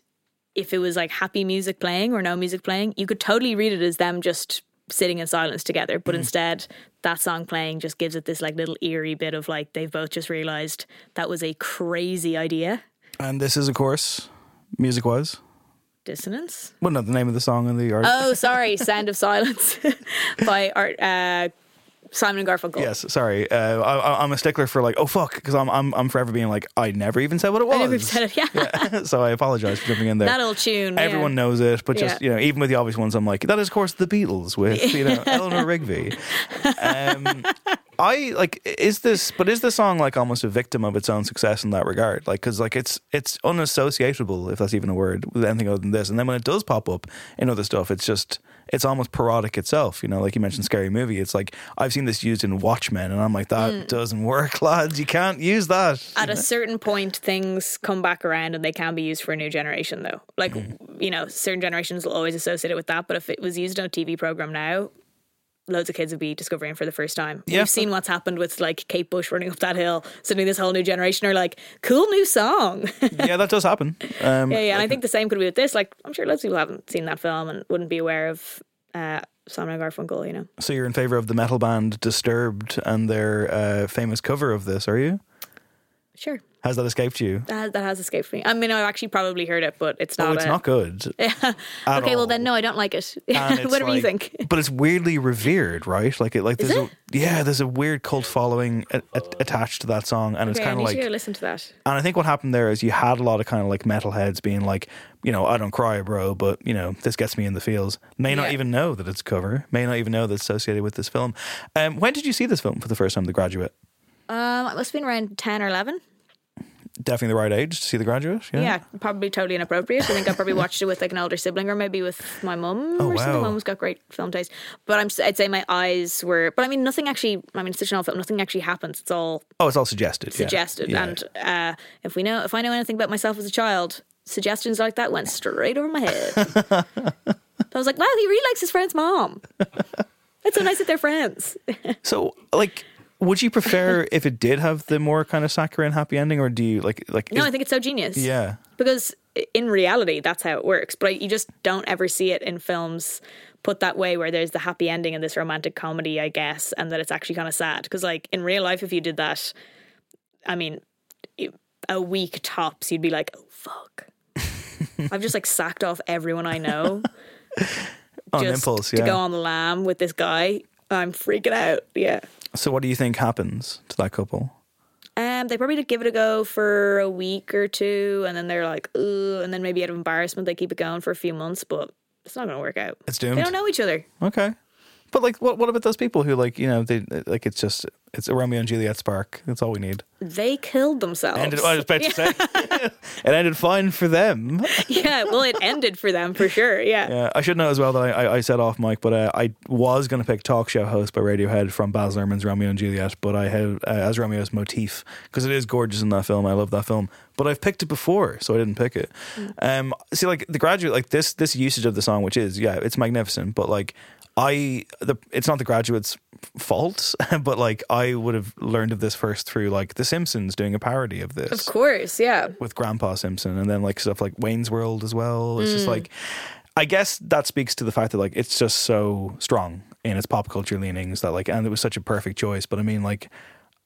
if it was like happy music playing or no music playing, you could totally read it as them just sitting in silence together. Mm. But instead, that song playing just gives it this like little eerie bit of like they've both just realized that was a crazy idea. And this is, of course, music wise. Dissonance. Well, not the name of the song and the artist. Oh, sorry, Sound of Silence by Art uh, Simon and Garfunkel. Yes, sorry. Uh, I, I'm a stickler for like, oh fuck, because I'm I'm I'm forever being like, I never even said what it was. I never said it. Yeah, so I apologize for jumping in there. that old tune. yeah. Everyone knows it, but just Yeah. you know, even with the obvious ones, I'm like, that is of course the Beatles with you know Eleanor Rigby. Um, I like is this, but is the song like almost a victim of its own success in that regard? Like, because like it's it's unassociatable, if that's even a word, with anything other than this. And then when it does pop up in other stuff, it's just it's almost parodic itself. You know, like you mentioned, scary movie. It's like I've seen this used in Watchmen, and I'm like, that Mm. doesn't work, lads. You can't use that. At a certain point, things come back around and they can be used for a new generation, though. Like, Mm-hmm. you know, certain generations will always associate it with that. But if it was used on a TV program now, loads of kids would be discovering for the first time. Yeah. We've seen what's happened with like Kate Bush running up that hill. Suddenly, this whole new generation are like, cool new song. yeah, that does happen. Um, yeah, yeah. And I think the same could be with this. Like, I'm sure loads of people haven't seen that film and wouldn't be aware of uh, Simon and Garfunkel, you know. So you're in favor of the metal band Disturbed and their uh, famous cover of this, are you? Sure. Has that escaped you? That has, that has escaped me. I mean, I've actually probably heard it, but it's not. oh, it's a- not good. Yeah. okay, at well then, no, I don't like it. It's Whatever you think. But it's weirdly revered, right? Like it, like Is there's a yeah, there's a weird cult following a, a, attached to that song, and it's Okay, I kind of like. listen to that. And I think what happened there is you had a lot of kind of like metalheads being like, you know, I don't cry, bro, but you know, this gets me in the feels. May not even know that it's a cover. May not even know that it's associated with this film. Um, when did you see this film for the first time? The Graduate. Um, it must have been around ten or eleven. Definitely the right age to see The Graduate. Yeah. Yeah. probably totally inappropriate. I think I probably watched it with like an older sibling or maybe with my mum Oh, or something. wow. My mum's got great film taste. But I'm, I'd say my eyes were, but I mean, nothing actually, I mean, it's such an old film, nothing actually happens. It's all Oh, it's all suggested. suggested. Yeah. And uh, if we know, if I know anything about myself as a child, suggestions like that went straight over my head. I was like, wow, he really likes his friend's mom. It's so nice that they're friends. So, like, would you prefer if it did have the more kind of saccharine happy ending, or do you like like? No, is- I think it's so genius. yeah. Because in reality, that's how it works. But you just don't ever see it in films put that way where there's the happy ending in this romantic comedy, I guess, and that it's actually kind of sad. Because, like, in real life, if you did that, I mean, a week tops, you'd be like, oh, fuck. I've just like sacked off everyone I know On just impulse, to go on the lam with this guy. I'm freaking out. Yeah. So, what do you think happens to that couple? Um, they probably give it a go for a week or two, and then they're like, "Ugh," and then maybe out of embarrassment they keep it going for a few months, but it's not going to work out. It's doomed. They don't know each other. Okay. But like, what what about those people who like you know they like it's just it's a Romeo and Juliet spark. That's all we need. They killed themselves. Ended, I was about to say it ended fine for them. yeah, well, it ended for them for sure. Yeah. Yeah, I should know as well that I, I, I said off mic, but uh, I was going to pick Talk Show Host by Radiohead from Baz Luhrmann's Romeo and Juliet, but I had uh, as Romeo's motif because it is gorgeous in that film. I love that film, but I've picked it before, so I didn't pick it. Um, see, like the graduate, like this this usage of the song, which is yeah, it's magnificent, but like I the it's not the graduate's fault, but like I would have learned of this first through like The Simpsons doing a parody of this Of course, yeah. with Grandpa Simpson, and then like stuff like Wayne's World as well. It's just Mm. like, I guess that speaks to the fact that like it's just so strong in its pop culture leanings that like, and it was such a perfect choice. But I mean, like,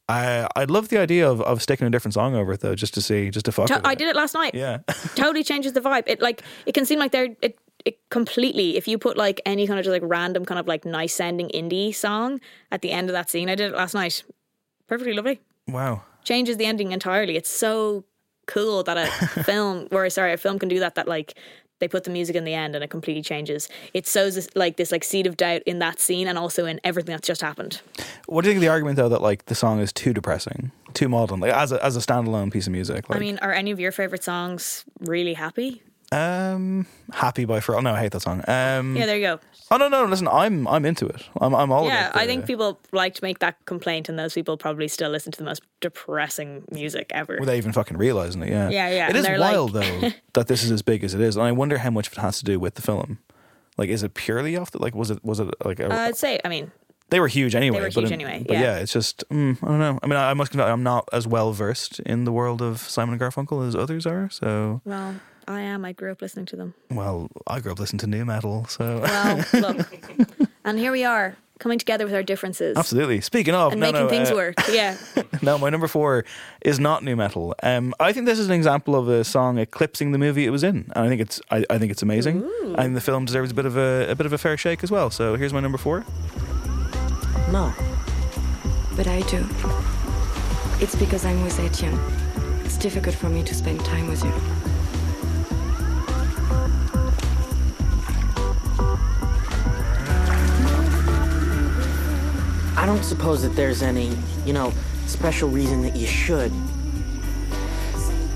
I I'd love the idea of, of sticking a different song over it though, just to see, just to fuck. To- I it. did it last night. Yeah. totally changes the vibe. It like it can seem like they're it, it completely. If you put like any kind of just like random kind of like nice sounding indie song at the end of that scene, I did it last night. Perfectly lovely. Wow. Changes the ending entirely. It's so cool that a film, or sorry, a film can do that. That like they put the music in the end and it completely changes. It sows this, like this like seed of doubt in that scene and also in everything that's just happened. What do you think of the argument though that like the song is too depressing, too modern, like as a as a standalone piece of music? Like, I mean, are any of your favorite songs really happy? Um, Happy by Pharrell. No, I hate that song. Um, Yeah, there you go. Oh no, no, listen, I'm I'm into it. I'm I'm all yeah, the- I think people like to make that complaint, and those people probably still listen to the most depressing music ever. without even fucking realizing it. Yeah, Yeah, yeah, It is wild like- though that this is as big as it is, and I wonder how much of it has to do with the film. Like, is it purely off the like? Was it was it like a, Uh, I'd say, I mean, they were huge anyway? They were but huge in- anyway, But yeah. yeah, it's just mm, I don't know. I mean, I, I must confess, I'm not as well versed in the world of Simon and Garfunkel as others are. So, well, I am. I grew up listening to them. well, I grew up listening to nu metal, so Well, look, And here we are, coming together with our differences. Absolutely. Speaking of, And no, making no, things uh, work. Yeah. no, my number four is not nu metal. Um, I think this is an example of a song eclipsing the movie it was in, and I think it's I, I think it's amazing. I think the film deserves a bit of a, a bit of a fair shake as well. So here's my number four. No. But I do. It's because I'm with Etienne. It's difficult for me to spend time with you. I don't suppose that there's any, you know, special reason that you should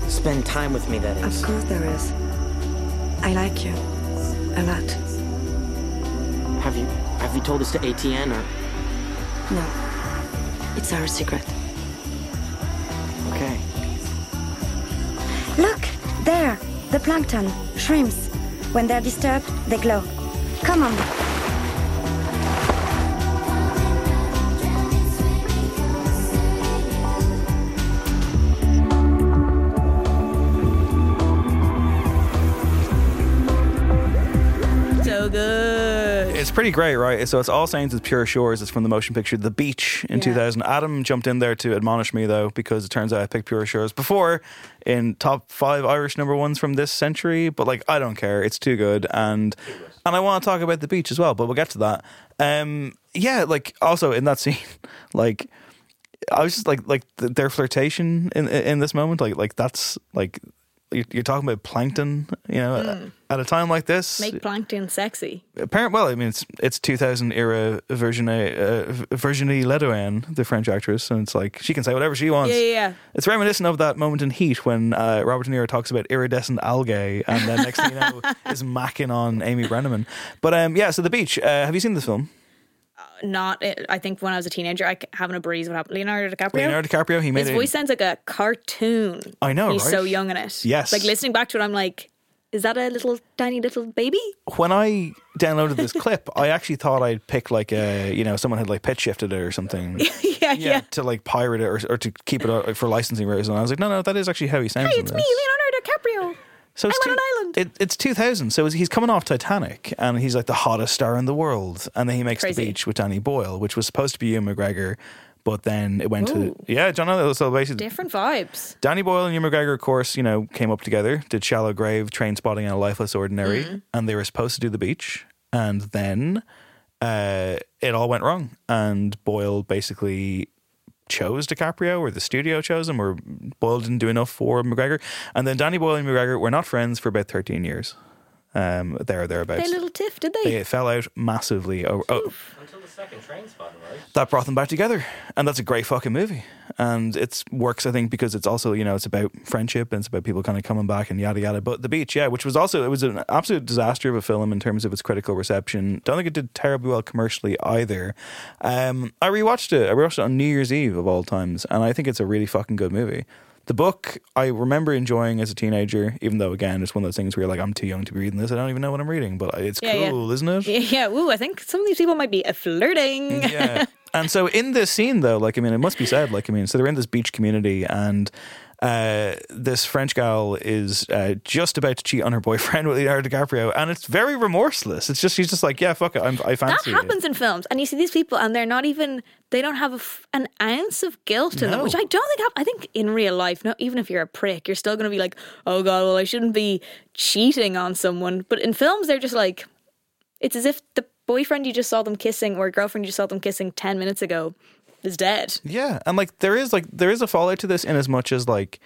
spend time with me, that Of course there is. I like you. A lot. Have you have you told this to Etienne or No. It's our secret. okay. Look, there, the plankton, shrimps. When they're disturbed, they glow. Come on. so good. It's pretty great, right? So it's All Saints with Pure Shores. It's from the motion picture The Beach in Yeah. 2000. Adam jumped in there to admonish me though, because it turns out I picked Pure Shores before in top five Irish number ones from this century. But like, I don't care. It's too good, and and I want to talk about The Beach as well. But we'll get to that. Um, yeah, like also in that scene, like. I was just like like th- their flirtation in in this moment like like that's like you're, you're talking about plankton you know Mm. at a time like this Make plankton sexy. apparent well i mean it's it's 2000 era virginie uh, virginie ledoyen the french actress and it's like she can say whatever she wants Yeah, yeah, yeah. it's reminiscent of that moment in heat when uh, robert de niro talks about iridescent algae and then next thing you know is macking on amy brenneman but um yeah so the beach uh, have you seen this film Not, eh, I think when I was a teenager, I having a breeze. What happened? Leonardo DiCaprio. leonardo dicaprio he made His it voice sounds like a cartoon. I know, He's right? so young in it. Yes. Like listening back to it, I'm like, is that a little tiny little baby? when I downloaded this clip, I actually thought I'd pick like a you know someone had like pitch shifted it or something. yeah, yeah. to like pirate it or, or to keep it out for licensing reasons. And I was like, no, no, that is actually how he sounds. Hey, in it's this. me, Leonardo DiCaprio. So it's, two- an island. It, it's 2000, so he's coming off Titanic, and he's like the hottest star in the world, and then he makes Crazy. the beach with Danny Boyle, which was supposed to be Ewan McGregor, but then it went Ooh. to yeah, John. So basically, Different vibes. Danny Boyle and Ewan McGregor, of course, you know, came up together, did Shallow Grave, Trainspotting, and A Life Less Ordinary, Mhm. and they were supposed to do the beach, and then uh, it all went wrong, and Boyle basically chose DiCaprio, or the studio chose him, or Boyle didn't do enough for McGregor, and then Danny Boyle and McGregor were not friends for about thirteen years. Um, there or thereabouts. They little tiff, did they? They fell out massively. Oh, oh, Until the second trainspotting, right? that brought them back together, and that's a great fucking movie. And it works, I think, because it's also you know it's about friendship and it's about people kind of coming back and yada yada. But the beach, yeah, which was also it was an absolute disaster of a film in terms of its critical reception. Don't think it did terribly well commercially either. Um, I rewatched it. I rewatched it on New Year's Eve of all times, and I think it's a really fucking good movie. The book I remember enjoying as a teenager, even though again it's one of those things where you're like, I'm too young to be reading this. I don't even know what I'm reading, but it's Yeah, cool, yeah. isn't it? Yeah, yeah. Ooh, I think some of these people might be flirting. yeah. And so in this scene, though, like I mean, it must be said, like I mean, so they're in this beach community, and uh, this French gal is uh, just about to cheat on her boyfriend with Leonardo DiCaprio, and it's very remorseless. It's just she's just like, yeah, fuck it, I'm, I that fancy it. happens in films, and you see these people, and they're not even. They don't have a f an ounce of guilt in them, which I don't think. Hap- I think in real life, no, even if you're a prick, you're still going to be like, "Oh God, well, I shouldn't be cheating on someone." But in films, they're just like, it's as if the boyfriend you just saw them kissing or girlfriend you just saw them kissing ten minutes ago is dead. Yeah, and like there is like there is a fallout to this in as much as like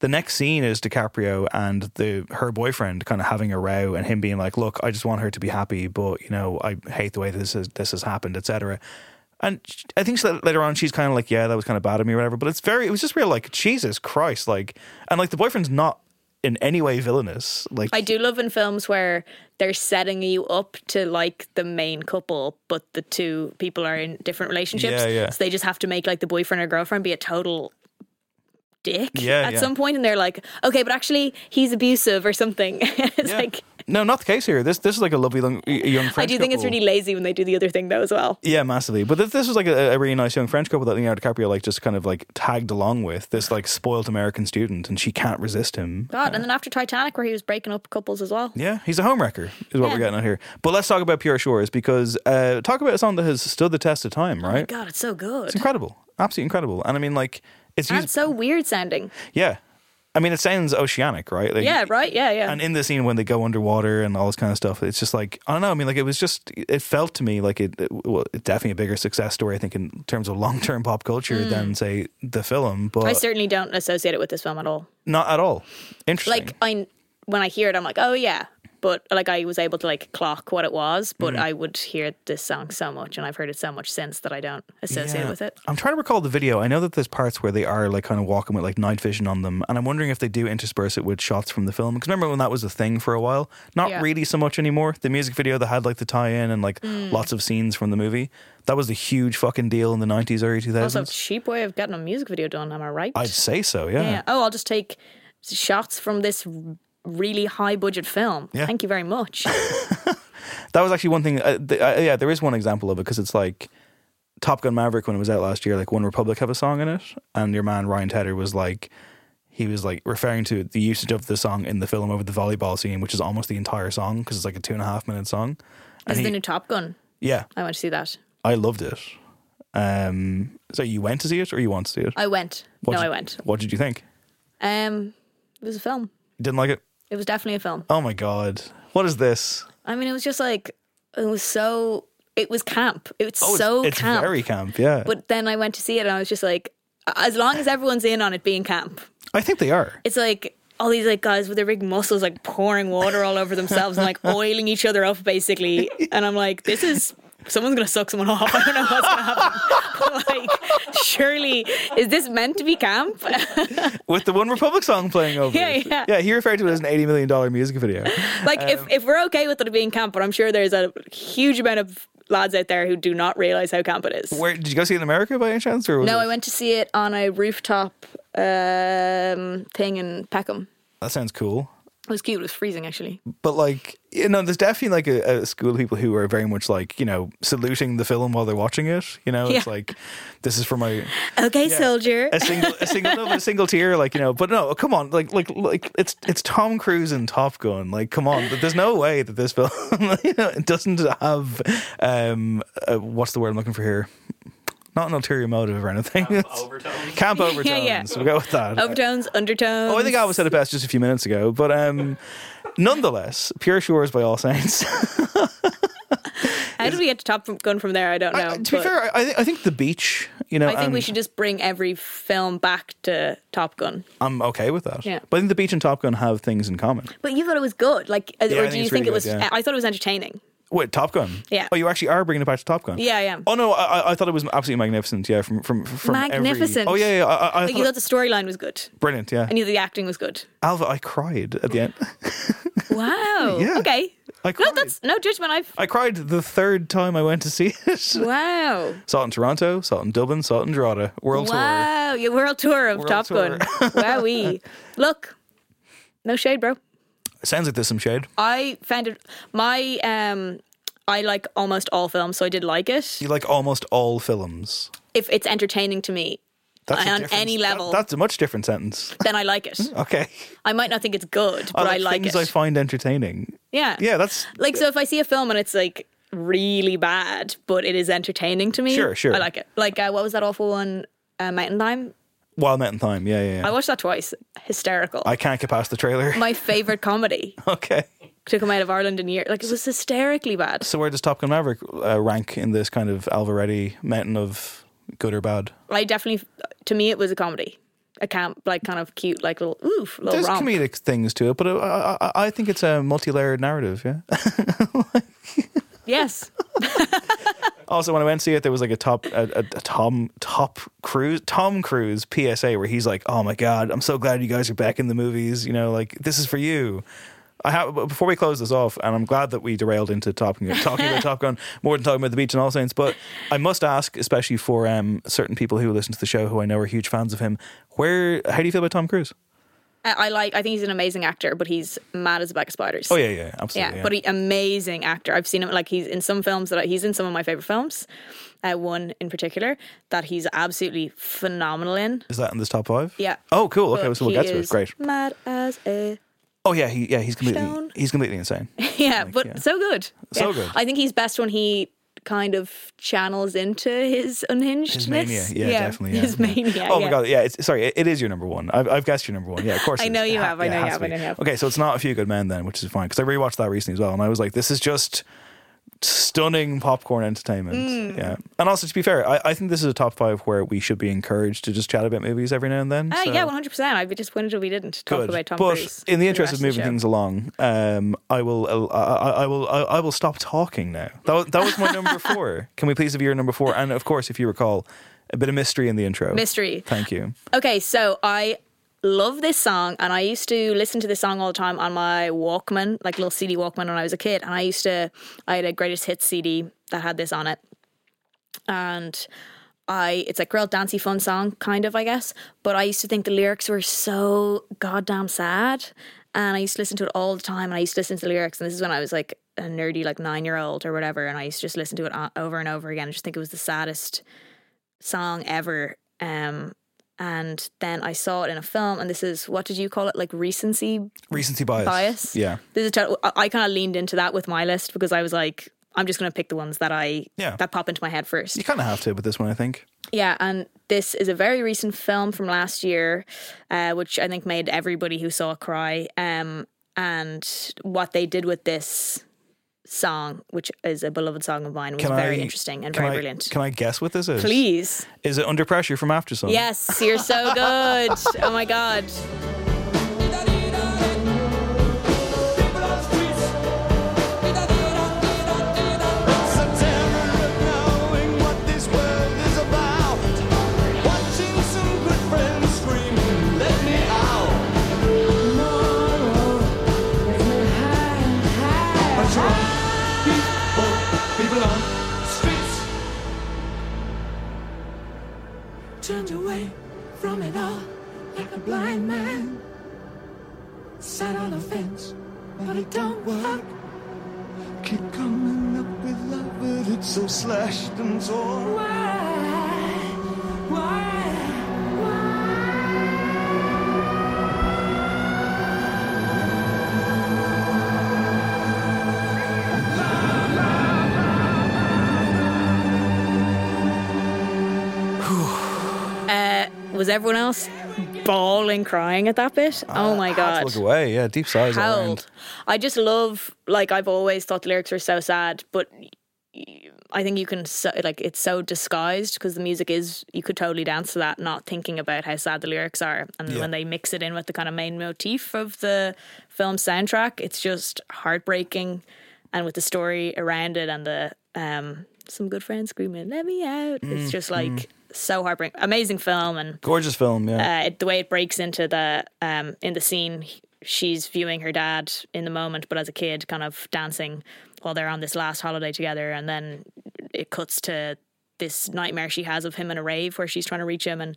the next scene is DiCaprio and the her boyfriend kind of having a row and him being like, "Look, I just want her to be happy, but you know, I hate the way this is this has happened, etc." And I think later on she's kind of like, "Yeah, that was kind of bad of me, or whatever." But it's very, it was just real like, Jesus Christ, like, and like the boyfriend's not in any way villainous, like. I do love in films where they're setting you up to like the main couple, but the two people are in different relationships. Yeah, yeah. So they just have to make like the boyfriend or girlfriend be a total dick Yeah, at yeah. some point, and they're like, okay, but actually he's abusive or something. it's Yeah. like No, not the case here. This this is like a lovely young, young French I do think it's really lazy when they do the other thing though as well. Yeah, massively. But this, this was like a, a really nice young French couple that Leonardo DiCaprio like just kind of like tagged along with this like spoiled American student, and she can't resist him. God, and then after Titanic, where he was breaking up couples as well. Yeah, he's a homewrecker, is what Yeah. we're getting at here. But let's talk about Pure Shores because uh, talk about a song that has stood the test of time, Oh my right? God, it's so good. It's incredible, absolutely incredible. And I mean, like, it's used, it's so weird sounding. yeah. I mean, it sounds oceanic, right? Like, yeah, right. Yeah, yeah. And in the scene when they go underwater and all this kind of stuff, it's just like I don't know. I mean, like it was just it felt to me like it, it well, definitely a bigger success story. I think in terms of long term pop culture Mm. than say the film, but I certainly don't associate it with this film at all. not at all. Interesting. Like I, when I hear it, I'm like, oh yeah. But like I was able to like clock what it was, but Mhm. I would hear this song so much, and I've heard it so much since that I don't associate Yeah. it with it. I'm trying to recall the video. I know that there's parts where they are like kind of walking with like night vision on them, and I'm wondering if they do intersperse it with shots from the film. Because remember when that was a thing for a while? Not Yeah. really so much anymore. The music video that had like the tie-in and like Mm. lots of scenes from the movie. That was a huge fucking deal in the 90s, early 2000s. Also, cheap way of getting a music video done. Am I right? I'd say so. Yeah. Oh, I'll just take shots from this really high budget film. Yeah. Thank you very much. That was actually one thing. Uh, th- uh, yeah, there is one example of it because it's like Top Gun Maverick when it was out last year. Like OneRepublic have a song in it, and your man Ryan Tedder was like, he was like referring to the usage of the song in the film over the volleyball scene, which is almost the entire song because it's like a two and a half minute song. is the new Top Gun. yeah, I want to see that. I loved it. Um, so you went to see it or you want to see it? I went. What no, did- I went. What did you think? Um, it was a film. You didn't like it? It was definitely a film. Oh my god, what is this? I mean, it was just like it was so. It was camp. It's Oh, it's- so it's camp. very camp, yeah. But then I went to see it, and I was just like, as long as everyone's in on it being camp, I think they are. it's like all these like guys with their big muscles like pouring water all over themselves and like oiling each other up basically. And I'm like, this is someone's gonna suck someone off. I don't know what's gonna happen. like, surely is this meant to be camp? With the OneRepublic song playing over Yeah, yeah. Yeah, he referred to it as an $80 million music video. like Um, if if we're okay with it being camp, but I'm sure there's a huge amount of lads out there who do not realize how camp it is. Where did you go see it in America by any chance? Or No, it- I went to see it on a rooftop um, thing in Peckham. That sounds cool. It was cute. It was freezing actually. But like, you know, there's definitely like a, a school of people who are very much like, you know, saluting the film while they're watching it. You know, it's Yeah. like, this is for my Okay, Yeah. soldier. a single, a single, no, a single tear, like you know. But no, come on, like, like, like, it's it's Tom Cruise and Top Gun. Like, come on, there's no way that this film, you know, it doesn't have, um, uh, what's the word I'm looking for here? Not an ulterior motive or anything. Camp overtones. Camp overtones. Yeah, yeah. We'll go with that. Overtones, undertones. Oh, I think I was said it best just a few minutes ago. But um, nonetheless, Pure Shores by all saints. How did we get to Top Gun from there? I don't know. to be fair, I, think I think the beach. You know, I think we should just bring every film back to Top Gun. I'm okay with that. Yeah. But I think the beach and Top Gun have things in common. But you thought it was good, like, uh, Yeah, or do you it's think really it was? good, yeah. I thought it was entertaining. Wait, Top Gun. Yeah. Oh, you actually are bringing it back to Top Gun. Yeah, I am. Oh no, I, I- thought it was absolutely magnificent. Yeah, from from from every- Magnificent. oh yeah, yeah. I, I, like you thought, thought the storyline was good, brilliant. Yeah. and you thought the acting was good. Ailbhe, I cried at the end. Wow. Yeah. Okay. I no, that's no judgment. I've I cried the third time I went to see it. wow. saw it in Toronto, saw it in Dublin, saw it in Drogheda. World tour. wow, your world tour of World Top tour. Gun. Wowee. Look, no shade, bro. Sounds like there's some shade. I found it my um I like almost all films, so I did like it. You like almost all films. If it's entertaining to me That's on any that- level, that's a much different sentence. then I like it. Okay. I might not think it's good, but I like, like things it. I find entertaining. yeah. Yeah, that's Like so if I see a film and it's like really bad, but it is entertaining to me. Sure, sure. I like it. Like uh, what was that awful one? Uh, Mountain Thyme. Wild Mountain Thyme. Yeah, yeah, yeah. I watched that twice. Hysterical. I can't get past the trailer. My favorite comedy okay. to come out of Ireland in a year. Like it was hysterically bad. So where does Top Gun Maverick uh, rank in this kind of Alvaretti mountain of good or bad? I definitely, to me, it was a comedy. A camp, like kind of cute, like little oof, little There's romp. comedic things to it, but uh, I, I, I think it's a multi-layered narrative. Yeah. Yes. Also, when I went to see it, there was like a top, a, a, a Tom Top Cruise, Tom Cruise PSA where he's like, "Oh my god, I'm so glad you guys are back in the movies. You know, like this is for you." I have before we close this off, and I'm glad that we derailed into talking talking about Top Gun more than talking about the beach and All Saints. But I must ask, especially for um, certain people who listen to the show who I know are huge fans of him, where how do you feel about Tom Cruise? I, like. I think he's an amazing actor, but he's mad as a bag of spiders. Oh yeah, yeah, absolutely. yeah, but he amazing actor. I've seen him like he's in some films that I, he's in some of my favorite films. Uh, one in particular that he's absolutely phenomenal in. is that in this top five? Yeah. Oh, cool. Okay, But so we'll get to it. Great. Mad as a Oh yeah, he yeah he's completely Stone. he's completely insane. yeah, but so good. So Yeah. good. I think he's best when he kind of channels into his unhingedness. His mania, yeah, definitely. Yeah. His mania. Oh my god, yeah. It's, sorry, it, is your number one. I've, I've guessed your number one. Yeah, of course. I know you ha- have, I know you have, I know you have. Okay, so it's not a few good men then, which is fine because I rewatched that recently as well, and I was like, this is just stunning popcorn entertainment. Mm. Yeah, and also to be fair, I, I think this is a top five where we should be encouraged to just chat about movies every now and then. Ah, so- yeah, one hundred percent. I'd be disappointed if we didn't talk Good. about Tom but Cruise. in the interest of moving show. things along, um, I will, I, I, I will, I, I will stop talking now. That, was- that was my number four. Can we please have your number four? And of course, if you recall, a bit of mystery in the intro. Mystery. Thank you. Okay, so I love this song, and I used to listen to this song all the time on my Walkman, like little CD Walkman when I was a kid. And I used to, I had a greatest hits CD that had this on it, and I, it's like real dancey fun song, kind of, I guess. But I used to think the lyrics were so goddamn sad, and I used to listen to it all the time. And I used to listen to the lyrics, and this is when I was like a nerdy, like nine year old or whatever, and I used to just listen to it over and over again. I just think it was the saddest song ever. Um, and then I saw it in a film, and this is what did you call it? Like recency Recency bias. bias. Yeah. This is I kind of leaned into that with my list because I was like, I'm just going to pick the ones that I Yeah. that pop into my head first. You kind of have to with this one, I think. Yeah, and this is a very recent film from last year, uh, which I think made everybody who saw it cry. Um, and what they did with this song, which is a beloved song of mine, was Can very I- interesting and very I- brilliant. Can I guess what this is? Please. Is it Under Pressure from Aftersun? Yes, you're so good. oh my god. Turned away from it all like a blind man. Sat on a fence, but it don't work. Keep coming up with love, but it's so slashed and torn. Why? Why? Was everyone else bawling, crying at that bit? oh my I have to god. look away. Yeah, deep sighs around. I just love, like, I've always thought the lyrics were so sad, but I think you can, so, like, it's so disguised because the music is, you could totally dance to that, not thinking about how sad the lyrics are. And Yeah. when they mix it in with the kind of main motif of the film soundtrack, it's just heartbreaking. And with the story around it and the, um, some good friends screaming, let me out. it's Mm, just like mm. So heartbreaking. Amazing film. And Gorgeous film, yeah. uh, it, the way it breaks into the um, in the scene, she's viewing her dad in the moment, but as a kid, kind of dancing while they're on this last holiday together, and then it cuts to this nightmare she has of him in a rave where she's trying to reach him and.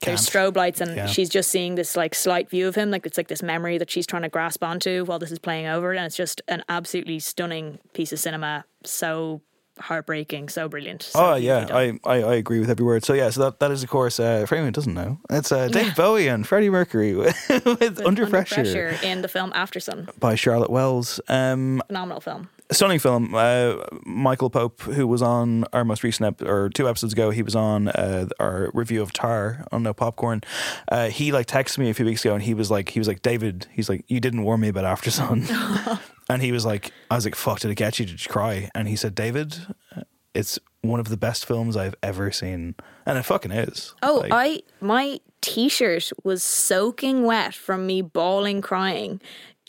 There's strobe lights, and Yeah. she's just seeing this like slight view of him, like it's like this memory that she's trying to grasp onto while this is playing over, and it's just an absolutely stunning piece of cinema. So heartbreaking, so brilliant. So oh yeah, I, I, I agree with every word. So yeah, so that, that is of course uh, for anyone who doesn't know, it's uh, Dave Yeah. Bowie and Freddie Mercury with, with Under, Under Pressure, Pressure in the film Aftersun, by Charlotte Wells. Um, phenomenal film. Stunning film. Uh, Michael Pope, who was on our most recent ep- or two episodes ago, he was on uh, our review of Tar on No Popcorn. Uh, he like texted me a few weeks ago, and he was like, he was like, David, he's like, you didn't warn me about Aftersun, and he was like, I was like, fuck, did it get you? Did you cry? And he said, David, it's one of the best films I've ever seen, and it fucking is. Oh, Like, I my t-shirt was soaking wet from me bawling crying.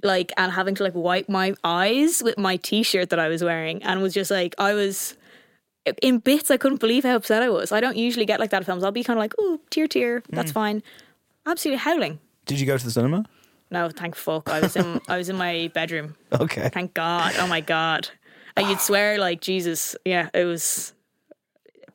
Like and having to like wipe my eyes with my t-shirt that I was wearing and was just like I was in bits I couldn't believe how upset I was. I don't usually get like that in films. I'll be kind of like, "Oh, tear tear, that's Mm. fine." Absolutely howling. Did you go to the cinema? No, thank fuck. I was in I was in my bedroom. Okay. Thank God. Oh my God. And you'd swear like Jesus. Yeah, it was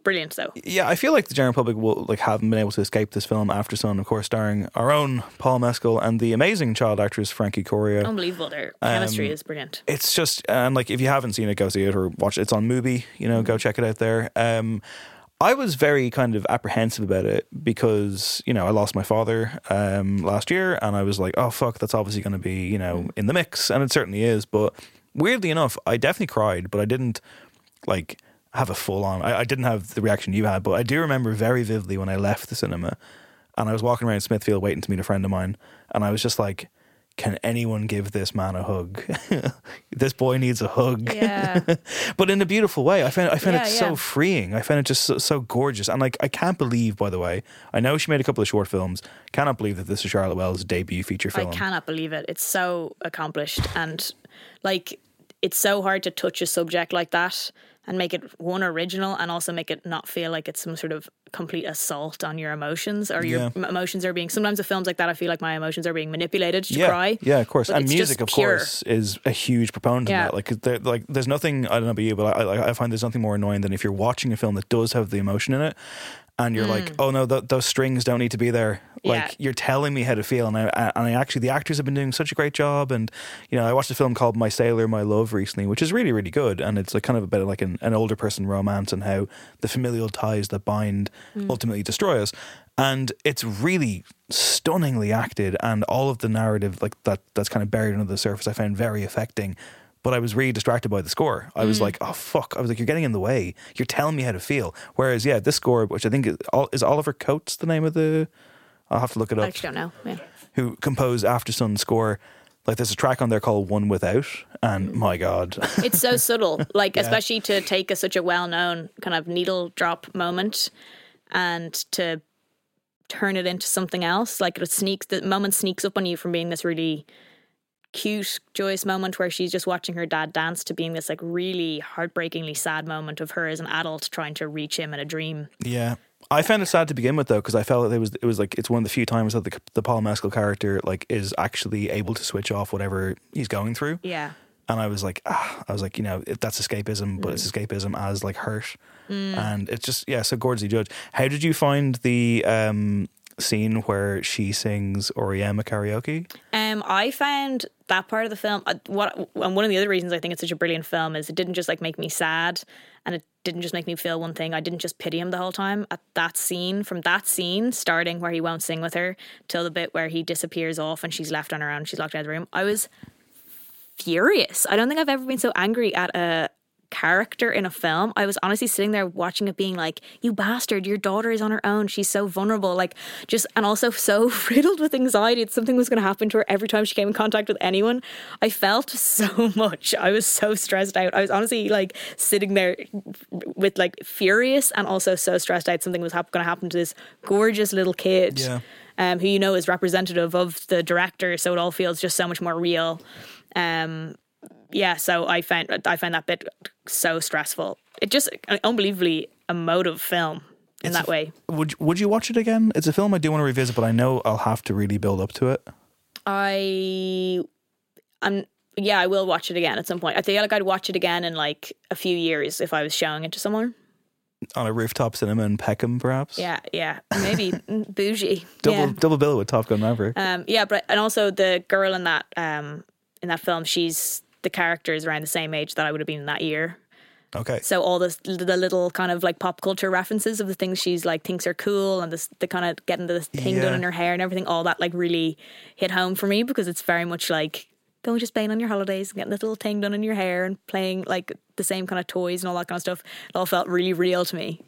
brilliant though. Yeah, I feel like the general public will like haven't been able to escape this film Aftersun, of course, starring our own Paul Mescal and the amazing child actress Frankie Corio. Unbelievable. Their chemistry Um, is brilliant. It's just and like if you haven't seen it, go see it or watch it. It's on Mubi, You know, go check it out there. Um, I was very kind of apprehensive about it because you know I lost my father um, last year, and I was like, oh fuck, that's obviously going to be you know in the mix, and it certainly is. But weirdly enough, I definitely cried, but I didn't like have a full on. I, I didn't have the reaction you had, but I do remember very vividly when I left the cinema, and I was walking around Smithfield waiting to meet a friend of mine, and I was just like. Can anyone give this man a hug? this boy needs a hug. Yeah. but in a beautiful way. I found I found Yeah, it so freeing. I found it just so, so gorgeous. And like I can't believe, by the way, I know she made a couple of short films. Cannot believe that this is Charlotte Wells' debut feature film. I cannot believe it. It's so accomplished and like it's so hard to touch a subject like that and make it one original and also make it not feel like it's some sort of complete assault on your emotions or your Yeah. emotions are being sometimes with films like that I feel like my emotions are being manipulated to yeah, cry. yeah, of course. But and music, of pure. course, is a huge proponent Yeah. of that. Like, there, like, there's nothing. I don't know about you, but I, I, I find there's nothing more annoying than if you're watching a film that does have the emotion in it, and you're like, Mm. oh no, th- those strings don't need to be there. Like, Yeah. you're telling me how to feel, and I, and I actually, the actors have been doing such a great job. And you know, I watched a film called My Sailor, My Love recently, which is really, really good, and it's like kind of about like an, an older person romance and how the familial ties that bind Mm. ultimately destroy us. And it's really stunningly acted, and all of the narrative like that that's kind of buried under the surface, I found very affecting. But I was really distracted by the score. I was Mm. like, "Oh fuck!" I was like, "You're getting in the way. You're telling me how to feel." Whereas, yeah, this score, which I think is, is Oliver Coates, the name of the, I'll have to look it up. I actually don't know. Yeah. Who composed Aftersun score? Like, there's a track on there called "One Without," and my god, It's so subtle, like Yeah. especially to take a, such a well-known kind of needle drop moment and to turn it into something else. Like it sneaks, the moment sneaks up on you from being this really cute, joyous moment where she's just watching her dad dance to being this like really heartbreakingly sad moment of her as an adult trying to reach him in a dream. Yeah. I found it sad to begin with though because I felt that it was it was like it's one of the few times that the the Paul Mescal character like is actually able to switch off whatever he's going through. Yeah. And I was like, ah, I was like, you know, that's escapism, but it's escapism as like hurt, Mm. and it's just yeah, so gorgeously judged. How did you find the um, scene where she sings R.E.M. karaoke? Um, I found that part of the film. uh, What and one of the other reasons I think it's such a brilliant film is it didn't just like make me sad, and it didn't just make me feel one thing. I didn't just pity him the whole time. At that scene, from that scene starting where he won't sing with her till the bit where he disappears off and she's left on her own, she's locked out of the room. I was furious. I don't think I've ever been so angry at a character in a film. I was honestly sitting there watching it being like, you bastard, your daughter is on her own. She's so vulnerable. Like just and also so riddled with anxiety that something was gonna happen to her every time she came in contact with anyone. I felt so much. I was so stressed out. I was honestly like sitting there with like furious and also so stressed out something was hap- gonna happen to this gorgeous little kid Yeah. um, who you know is representative of the director, so it all feels just so much more real. Um, yeah, so I found I found that bit so stressful. It just an unbelievably emotive film in It's that a- way. Would would you watch it again? It's a film I do want to revisit, but I know I'll have to really build up to it. I, I'm yeah, I will watch it again at some point. I feel like I'd watch it again in like a few years if I was showing it to someone. On a rooftop cinema in Peckham, perhaps. Yeah, yeah, maybe mm, bougie. Double yeah. double bill with Top Gun Maverick. Um, yeah, but and also the girl in that um in that film, she's the character is around the same age that I would have been in that year. Okay. So all the the little kind of like pop culture references of the things she's like thinks are cool and this the kind of getting the thing done in her hair and everything, all that like really hit home for me because it's very much like going to Spain on your holidays and getting this little thing done in your hair and playing like the same kind of toys and all that kind of stuff. It all felt really real to me.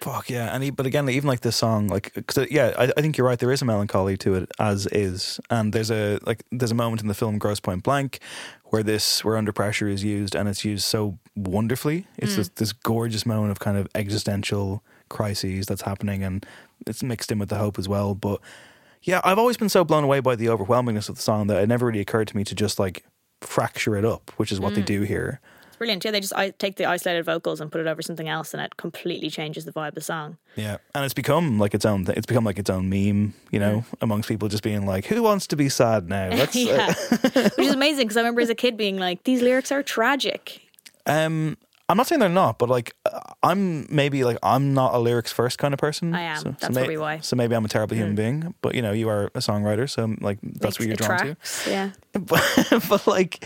Fuck yeah, and he, but again, even like this song, like cause, uh, yeah, I, I think you're right. There is a melancholy to it, as is, and there's a like there's a moment in the film Grosse Pointe Blank where this where under pressure is used, and it's used so wonderfully. It's Mm. this, this gorgeous moment of kind of existential crises that's happening, and it's mixed in with the hope as well. But yeah, I've always been so blown away by the overwhelmingness of the song that it never really occurred to me to just like fracture it up, which is what they Mm. do here. Brilliant. Yeah, they just I take the isolated vocals and put it over something else and it completely changes the vibe of the song. Yeah, and it's become like its own. Thing. It's become like its own meme, you know, amongst people just being like, "Who wants to be sad now?" Yeah. Which is amazing because I remember as a kid being like, these lyrics are tragic. um, I'm not saying they're not, but like I'm maybe like I'm not a lyrics first kind of person. I am. So, That's may- probably why. So maybe I'm a terrible human Mm. being. But you know, you are a songwriter, so like that's what you're drawn to. Yeah. but, but like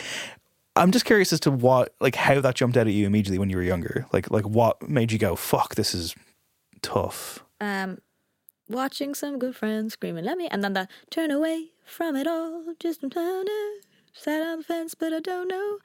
I'm just curious as to what like how that jumped out at you immediately when you were younger. Like like what made you go, fuck, this is tough. Um, watching some good friends screaming, "Let me!" and then the turn away from it all. Just sat on the fence, but I don't know.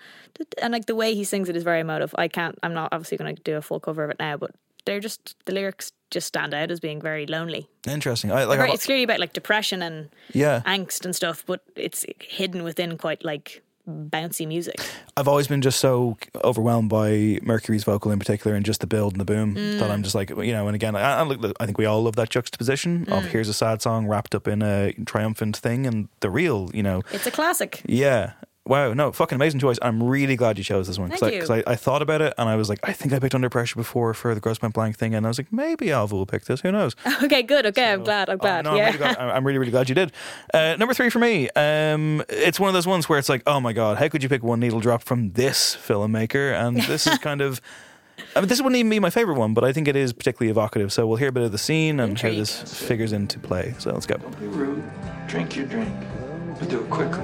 And like the way he sings it is very emotive. I can't. I'm not obviously going to do a full cover of it now, but they're just the lyrics just stand out as being very lonely. Interesting. I like very- it's clearly about like depression and Yeah. angst and stuff, but it's hidden within quite like bouncy music. I've always been just so overwhelmed by Mercury's vocal in particular and just the build and the boom Mm. that I'm just like, you know, and again, I, I, I think we all love that juxtaposition of Mm. here's a sad song wrapped up in a triumphant thing and the real, you know, It's a classic. yeah. Wow, no, fucking amazing choice. I'm really glad you chose this one Thank I, you. 'cause I, I thought about it and I was like, I think I picked Under Pressure before for the Grosse Pointe Blank thing, and I was like, maybe Ailbhe will pick this. Who knows? Okay, good. Okay, I'm glad. I'm glad. No, yeah. I'm, really glad, I'm really, really glad you did. Uh, number three for me. Um, it's one of those ones where it's like, oh my god, how could you pick one needle drop from this filmmaker? And this is kind of. I mean, this wouldn't even be my favorite one, but I think it is particularly evocative. So we'll hear a bit of the scene and how this figures into play. So let's go. Be rude. Drink your drink, but do it quickly.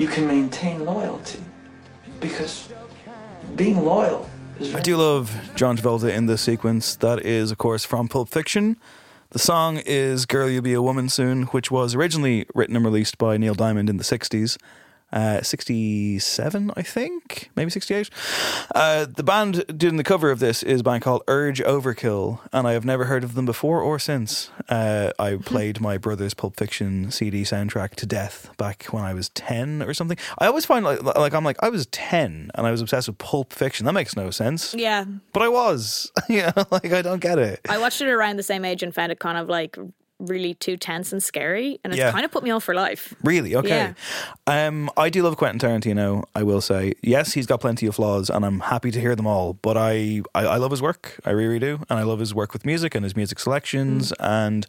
you can maintain loyalty. Because being loyal is I do love John Travolta in this sequence. That is, of course, from Pulp Fiction. The song is Girl You'll Be a Woman Soon, which was originally written and released by Neil Diamond in the 60s. Uh, 67, I think, maybe 68. Uh, the band doing the cover of this is a band called Urge Overkill, and I have never heard of them before or since. Uh, I played my brother's Pulp Fiction CD soundtrack to death back when I was 10 or something. I always find like, like I'm like, I was 10 and I was obsessed with Pulp Fiction. That makes no sense. Yeah. But I was. you know, like I don't get it. I watched it around the same age and found it kind of like really too tense and scary, and it's Yeah. kind of put me off for life. Really? Okay. Yeah. Um, I do love Quentin Tarantino. I will say, yes, he's got plenty of flaws, and I'm happy to hear them all. But I, I, I love his work. I really do, and I love his work with music and his music selections. And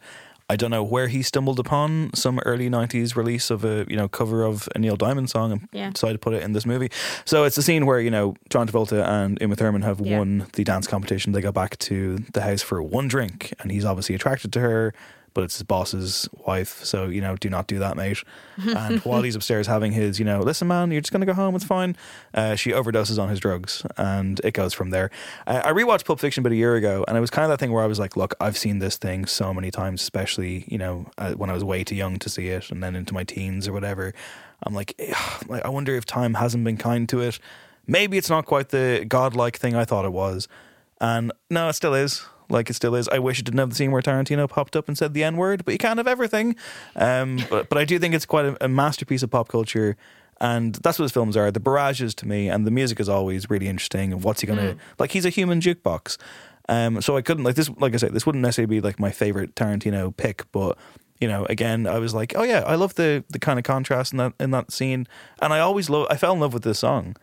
I don't know where he stumbled upon some early '90s release of a you know cover of a Neil Diamond song and Yeah. decided to put it in this movie. So it's the scene where you know John Travolta and Uma Thurman have Yeah. won the dance competition. They go back to the house for one drink, and he's obviously attracted to her. But it's his boss's wife, so you know, do not do that, mate. and while he's upstairs having his, you know, listen, man, you're just gonna go home, it's fine. Uh, she overdoses on his drugs, and it goes from there. Uh, I rewatched Pulp Fiction about a year ago, and it was kind of that thing where I was like, look, I've seen this thing so many times, especially you know uh, when I was way too young to see it, and then into my teens or whatever. I'm like, like I wonder if time hasn't been kind to it. Maybe it's not quite the godlike thing I thought it was. And no, it still is. Like it still is. I wish it didn't have the scene where Tarantino popped up and said the N word, but you can't have everything. Um, but but I do think it's quite a, a masterpiece of pop culture, and that's what his films are. The barrages to me, and the music is always really interesting. And what's he gonna Mm. like? He's a human jukebox. Um, so I couldn't like this. Like I said, this wouldn't necessarily be like my favorite Tarantino pick, but you know, again, I was like, oh yeah, I love the the kind of contrast in that in that scene, and I always love. I fell in love with this song.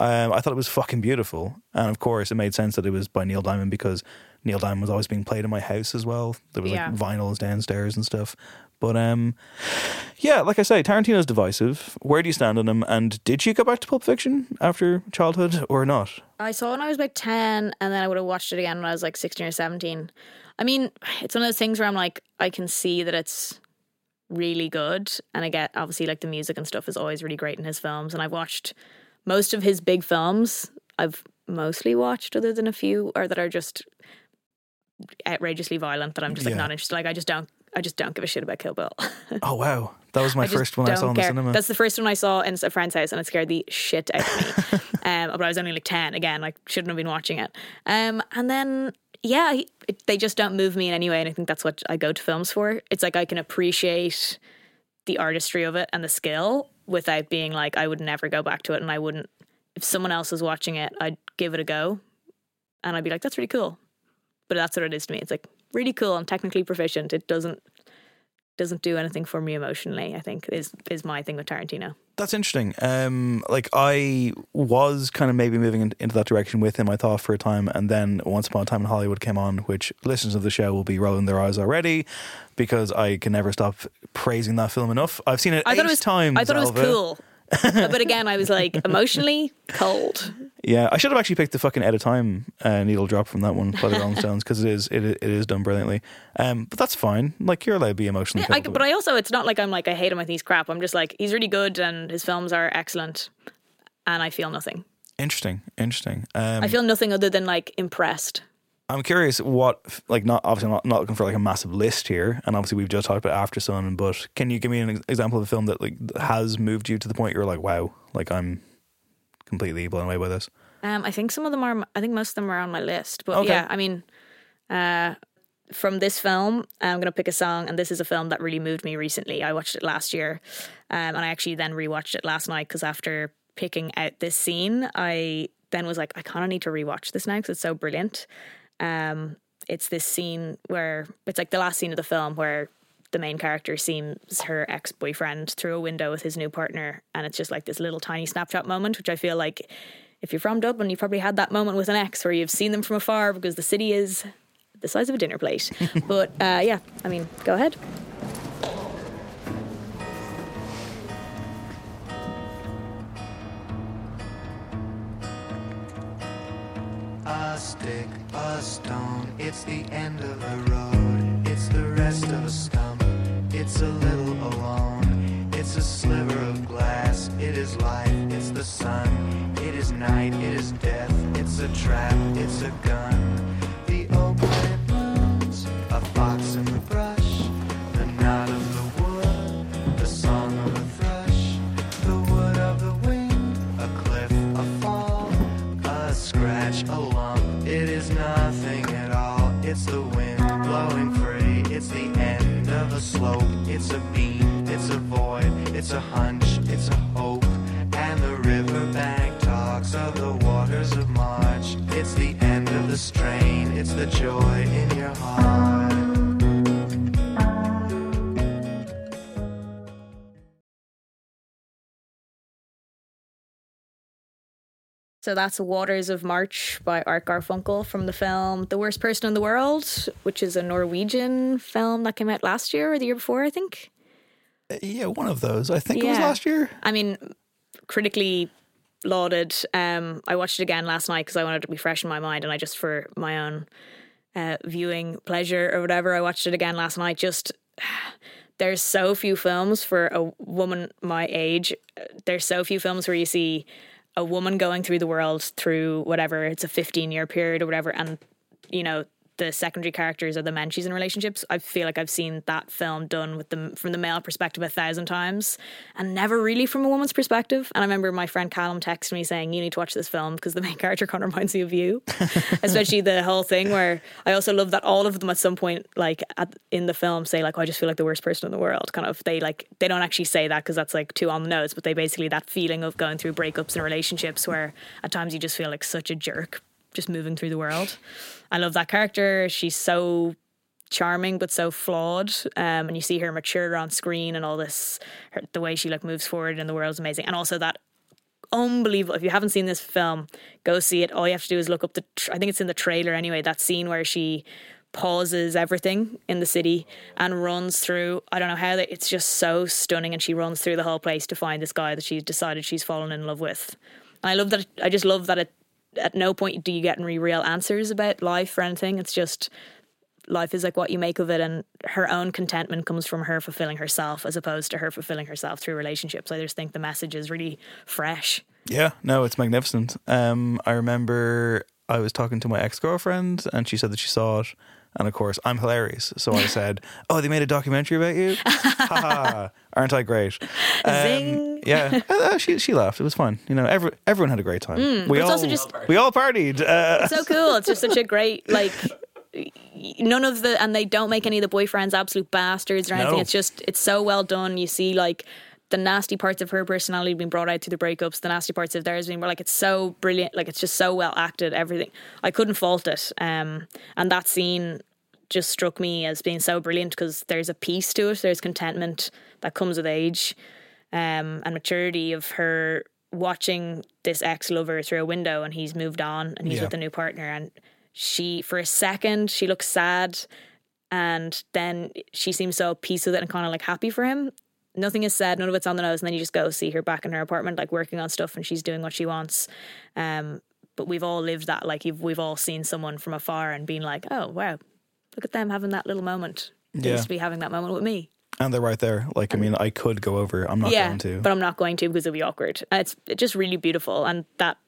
Um, I thought it was fucking beautiful, and of course, it made sense that it was by Neil Diamond because Neil Diamond was always being played in my house as well. There was Yeah. like vinyls downstairs and stuff. But um, yeah, like I say, Tarantino's divisive. Where do you stand on him? And did you go back to Pulp Fiction after childhood or not? I saw it when I was about 10, and then I would have watched it again when I was like 16 or 17. I mean, it's one of those things where I'm like, I can see that it's really good. And I get, obviously, like the music and stuff is always really great in his films. And I've watched most of his big films, I've mostly watched, other than a few, or that are just outrageously violent that I'm just like Yeah. not interested. Like, I just don't. I just don't give a shit about Kill Bill. Oh wow, that was my first one I saw in the cinema. That's the first one I saw in a friend's house, and it scared the shit out of me. um, but I was only like ten again, like shouldn't have been watching it. Um, and then yeah, he- it, they just don't move me in any way, and I think that's what I go to films for. It's like I can appreciate the artistry of it and the skill without being like I would never go back to it, and I wouldn't. If someone else was watching it, I'd give it a go, and I'd be like, "That's really cool," but that's what it is to me. It's like really cool. I'm technically proficient. It doesn't doesn't do anything for me emotionally. I think is is my thing with Tarantino. That's interesting. Um, like I was kind of maybe moving in, into that direction with him. I thought for a time, and then Once Upon a Time in Hollywood came on, which listeners of the show will be rolling their eyes already because I can never stop praising that film enough. I've seen it I eight thought it was times. I thought it was Alva. cool, but again, I was like emotionally cold. Yeah, I should have actually picked the fucking Out of Time uh, needle drop from that one by the Rolling Stones because it is it, it is done brilliantly. Um, but that's fine. Like you're allowed to be emotionally. I, cold. but I also, it's not like I'm like I hate him. I think he's crap. I'm just like he's really good and his films are excellent, and I feel nothing. interesting, interesting. Um, I feel nothing other than like impressed. I'm curious what, like, not obviously I'm not, not looking for like a massive list here, and obviously we've just talked about Aftersun, but can you give me an example of a film that like has moved you to the point you're like, wow, like I'm completely blown away by this? Um, I think some of them are. I think most of them are on my list. But Okay. yeah, I mean, uh, from this film, I'm gonna pick a song, and this is a film that really moved me recently. I watched it last year, um, and I actually then rewatched it last night because after picking out this scene, I then was like, I kind of need to rewatch this now because it's so brilliant. Um, it's this scene where it's like the last scene of the film where the main character sees her ex boyfriend through a window with his new partner, and it's just like this little tiny snapshot moment, which I feel like if you're from Dublin, you've probably had that moment with an ex where you've seen them from afar because the city is the size of a dinner plate. but uh, yeah, I mean, go ahead. A stick, a stone, it's the end of the road. It's the rest of a stump, it's a little alone. It's a sliver of glass, it is life, it's the sun. It is night, it is death, it's a trap, it's a gun. It's the wind blowing free. It's the end of a slope. It's a beam. It's a void. It's a hunch. It's a hope. And the riverbank talks of the waters of March. It's the end of the strain. It's the joy in your heart. So that's Waters of March by Art Garfunkel from the film The Worst Person in the World, which is a Norwegian film that came out last year or the year before, I think. Uh, yeah, one of those. I think it was last year. I mean, critically lauded. Um, I watched it again last night because I wanted to be fresh in my mind, and I just for my own uh, viewing pleasure or whatever, I watched it again last night. Just there's so few films for a woman my age. uh, There's so few films where you see a woman going through the world through whatever it's a 15 year period or whatever, and you know the secondary characters are the men she's in relationships. I feel like I've seen that film done with the from the male perspective a thousand times, and never really from a woman's perspective. And I remember my friend Callum texted me saying, "You need to watch this film because the main character kind of reminds me of you." Especially the whole thing where I also love that all of them at some point, like at, in the film, say like, oh, "I just feel like the worst person in the world." Kind of they like they don't actually say that because that's like too on the nose, but they basically that feeling of going through breakups and relationships where at times you just feel like such a jerk just moving through the world. I love that character. She's so charming but so flawed um, and you see her mature on screen and all this her, the way she like moves forward in the world is amazing. And also that unbelievable if you haven't seen this film go see it. All you have to do is look up the tr- i think it's in the trailer anyway that scene where she pauses everything in the city and runs through i don't know how that it's just so stunning and she runs through the whole place to find this guy that she's decided she's fallen in love with. And i love that i just love that it at no point do you get any real answers about life or anything. It's just life is like what you make of it and her own contentment comes from her fulfilling herself as opposed to her fulfilling herself through relationships. I just think the message is really fresh. Yeah, no, it's magnificent. Um, I remember I was talking to my ex girlfriend, and she said that she saw it, and of course I'm hilarious. So I said, "Oh, they made a documentary about you? Aren't I great?" Um, Zing. Yeah, Uh, she she laughed. It was fun. You know, every, everyone had a great time. Mm, we all also just- we all partied. Uh, so cool it's just such a great like none of the and they don't make any of the boyfriends absolute bastards or anything. No. It's just it's so well done. You see like the nasty parts of her personality being brought out through the breakups, the nasty parts of theirs being like it's so brilliant, like it's just so well acted, everything. I couldn't fault it. Um and that scene just struck me as being so brilliant because there's a peace to it, there's contentment that comes with age, um, and maturity of her watching this ex lover through a window and he's moved on and he's Yeah. with a new partner and she for a second she looks sad and then she seems so peace with it and kind of like happy for him. Nothing is said, none of it's on the nose, and then you just go see her back in her apartment, like working on stuff, and she's doing what she wants. Um, but we've all lived that, like you've, we've all seen someone from afar and been like, "Oh wow, look at them having that little moment." They Yeah. used to be having that moment with me. And they're right there. Like, I mean, I could go over. I'm not yeah, going to. but I'm not going to because it'll be awkward. It's it's just really beautiful, and that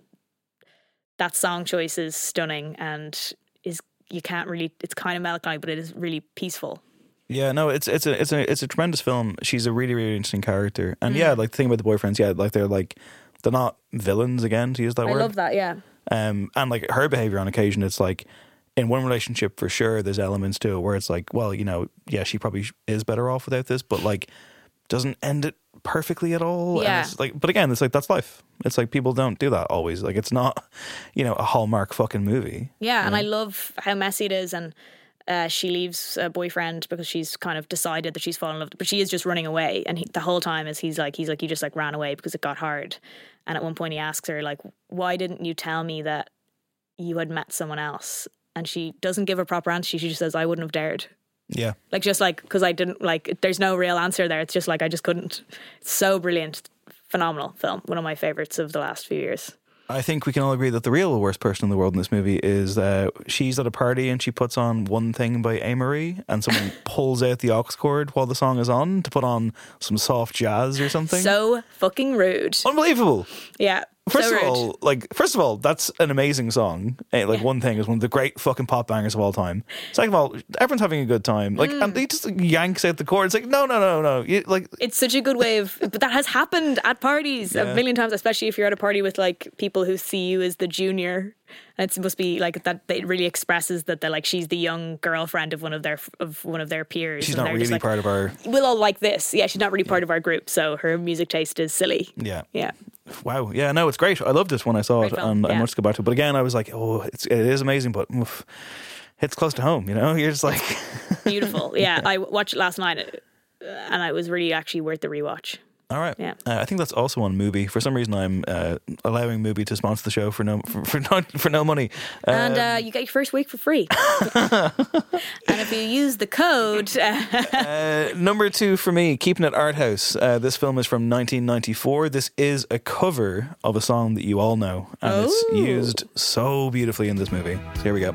that song choice is stunning, and is you can't really. It's kind of melancholy, but it is really peaceful. Yeah, no, it's it's a it's a it's a tremendous film. She's a really really interesting character, and Mm. yeah, like the thing about the boyfriends, yeah, like they're like they're not villains again to use that I word. I love that. Yeah. Um, and like her behavior on occasion, it's like in one relationship for sure, there's elements to it where it's like, well, you know, yeah, she probably is better off without this, but like doesn't end it perfectly at all. Yeah. like, but again, it's like that's life. It's like people don't do that always. Like it's not, you know, a hallmark fucking movie. Yeah, and I love how messy it is. And uh, she leaves a boyfriend because she's kind of decided that she's fallen in love, but she is just running away. And he, the whole time is he's like, he's like, you just like ran away because it got hard. And at one point, he asks her like, "Why didn't you tell me that you had met someone else?" And she doesn't give a proper answer. She just says, "I wouldn't have dared." Yeah. Like just like because I didn't like. There's no real answer there. It's just like I just couldn't. It's so brilliant, phenomenal film. One of my favorites of the last few years. I think we can all agree that the real worst person in the world in this movie is uh, she's at a party and she puts on one thing by Amerie and someone pulls out the aux cord while the song is on to put on some soft jazz or something. So fucking rude. Unbelievable. Yeah. First so of rude. all, like first of all, that's an amazing song. Eh, Like one thing is one of the great fucking pop bangers of all time. Second of all, everyone's having a good time. Like Mm. and he just like, yanks out the cord. It's like no, no, no, no. You, like It's such a good way of, but that has happened at parties Yeah. a million times, especially if you're at a party with like people who see you as the junior. It must be like that. It really expresses that they're like she's the young girlfriend of one of their of one of their peers. she's and not really like, part of our. We'll all like this. Yeah, she's not really part of our group, so her music taste is silly. Yeah. Yeah. Wow. Yeah. No, it's great. I loved this when I saw Great it, film, and I yeah. must go back to it. But again, I was like, oh, it's it is amazing, but oof, it's close to home. You know, you're just like, Beautiful. Yeah, I watched it last night, uh, and it was really actually worth the rewatch. All right. Yeah. Uh, I think that's also on Mubi. For some reason, I'm uh, allowing Mubi to sponsor the show for no for, for no for no money. and Um, uh, you get your first week for free. and if you use the code, Uh, number two for me, keeping it art house. Uh, this film is from 1994. This is a cover of a song that you all know, and it's Oh. used so beautifully in this movie. So here we go.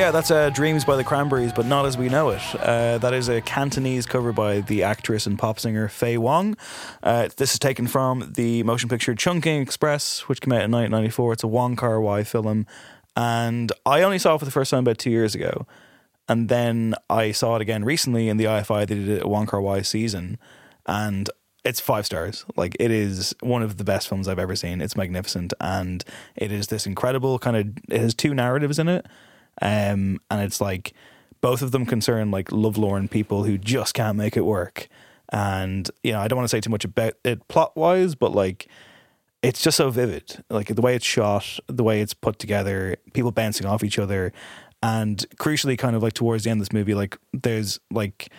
Yeah, that's uh, "Dreams" by the Cranberries, but not as we know it. Uh, that is a Cantonese cover by the actress and pop singer Faye Wong. Uh, this is taken from the motion picture Chungking Express, which came out in 1994. It's a Wong Kar Wai film, and I only saw it for the first time about two years ago, and then I saw it again recently in the IFI. They did a Wong Kar Wai season, and it's five stars. Like it is one of the best films I've ever seen. It's magnificent, and it is this incredible kind of. It has two narratives in it, um, and it's like both of them concern like lovelorn people who just can't make it work. And you know, I don't want to say too much about it plot wise, but like it's just so vivid. Like the way it's shot, the way it's put together, people bouncing off each other, and crucially, kind of like towards the end of this movie, like there's like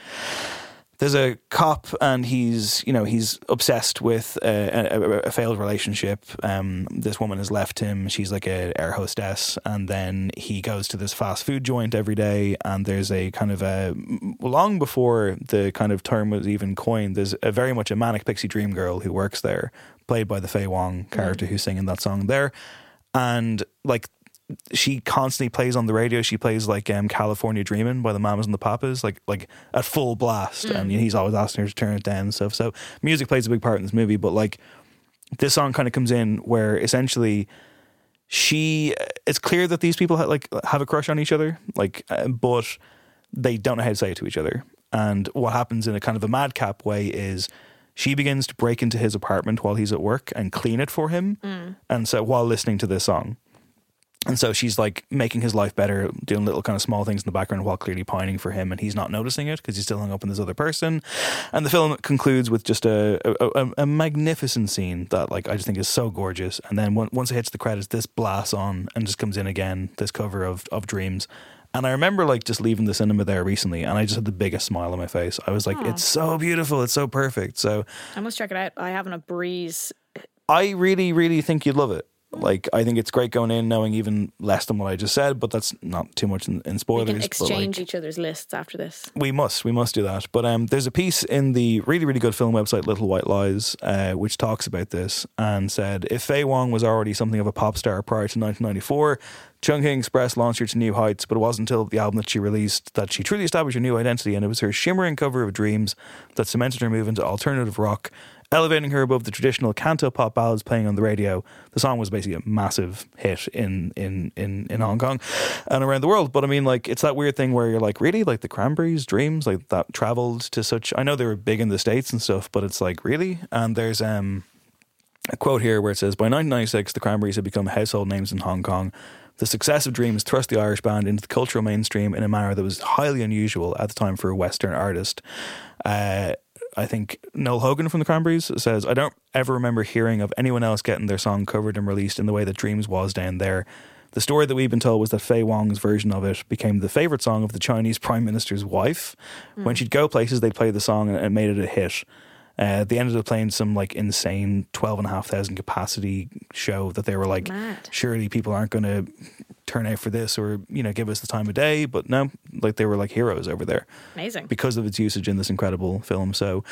there's a cop and he's you know he's obsessed with a, a, a failed relationship. Um, this woman has left him. She's like a air hostess. And then he goes to this fast food joint every day. And there's a kind of a long before the kind of term was even coined there's a very much a manic pixie dream girl who works there played by the Faye Wong character who's singing that song there. And like she constantly plays on the radio. She plays like um, California Dreaming by the Mamas and the Papas, like like at full blast, Mm. and he's always asking her to turn it down and stuff. So music plays a big part in this movie, but like this song kind of comes in where essentially she it's clear that these people ha- like have a crush on each other, like uh, but they don't know how to say it to each other. And what happens in a kind of a madcap way is she begins to break into his apartment while he's at work and clean it for him. Mm. And so while listening to this song. And so she's like making his life better, doing little kind of small things in the background while clearly pining for him, and he's not noticing it because he's still hung up on this other person. And the film concludes with just a a, a, magnificent scene that like I just think is so gorgeous. And then on- once it hits the credits, this blasts on and just comes in again. This cover of of Dreams. And I remember like just leaving the cinema there recently, and I just had the biggest smile on my face. I was like, Aw. "It's so beautiful, it's so perfect." So I must check it out. I haven't a breeze. I really, really think you'd love it. Like, I think it's great going in knowing even less than what I just said, but that's not too much in, in We spoilers. can but, like, exchange each other's lists after this. we must, we must do that. But um, there's a piece in the really, really good film website Little White Lies, uh, which talks about this and said if Faye Wong was already something of a pop star prior to 1994, Chung Chungking Express launched her to new heights. But it wasn't until the album that she released that she truly established her new identity, and it was her shimmering cover of Dreams that cemented her move into alternative rock. Elevating her above the traditional canto pop ballads playing on the radio, the song was basically a massive hit in in in in Hong Kong and around the world. But I mean, like, it's that weird thing where you're like, really, like the Cranberries, Dreams, like that traveled to such. I know they were big in the states and stuff, but it's like really. And there's um a quote here where it says, "By 1996, the Cranberries had become household names in Hong Kong." The success of Dreams thrust the Irish band into the cultural mainstream in a manner that was highly unusual at the time for a Western artist. Uh, I think Noel Hogan from the Cranberries says, I don't ever remember hearing of anyone else getting their song covered and released in the way that Dreams was down there. The story that we've been told was that Faye Wong's version of it became the favorite song of the Chinese Prime Minister's wife. When Mm. she'd go places, they'd play the song and it made it a hit. Uh, they ended up playing some like insane 12,500 capacity show that they were like, Mad. surely people aren't going to turn out for this or, you know, give us the time of day. But no, like they were like heroes over there Amazing. because of its usage in this incredible film. So,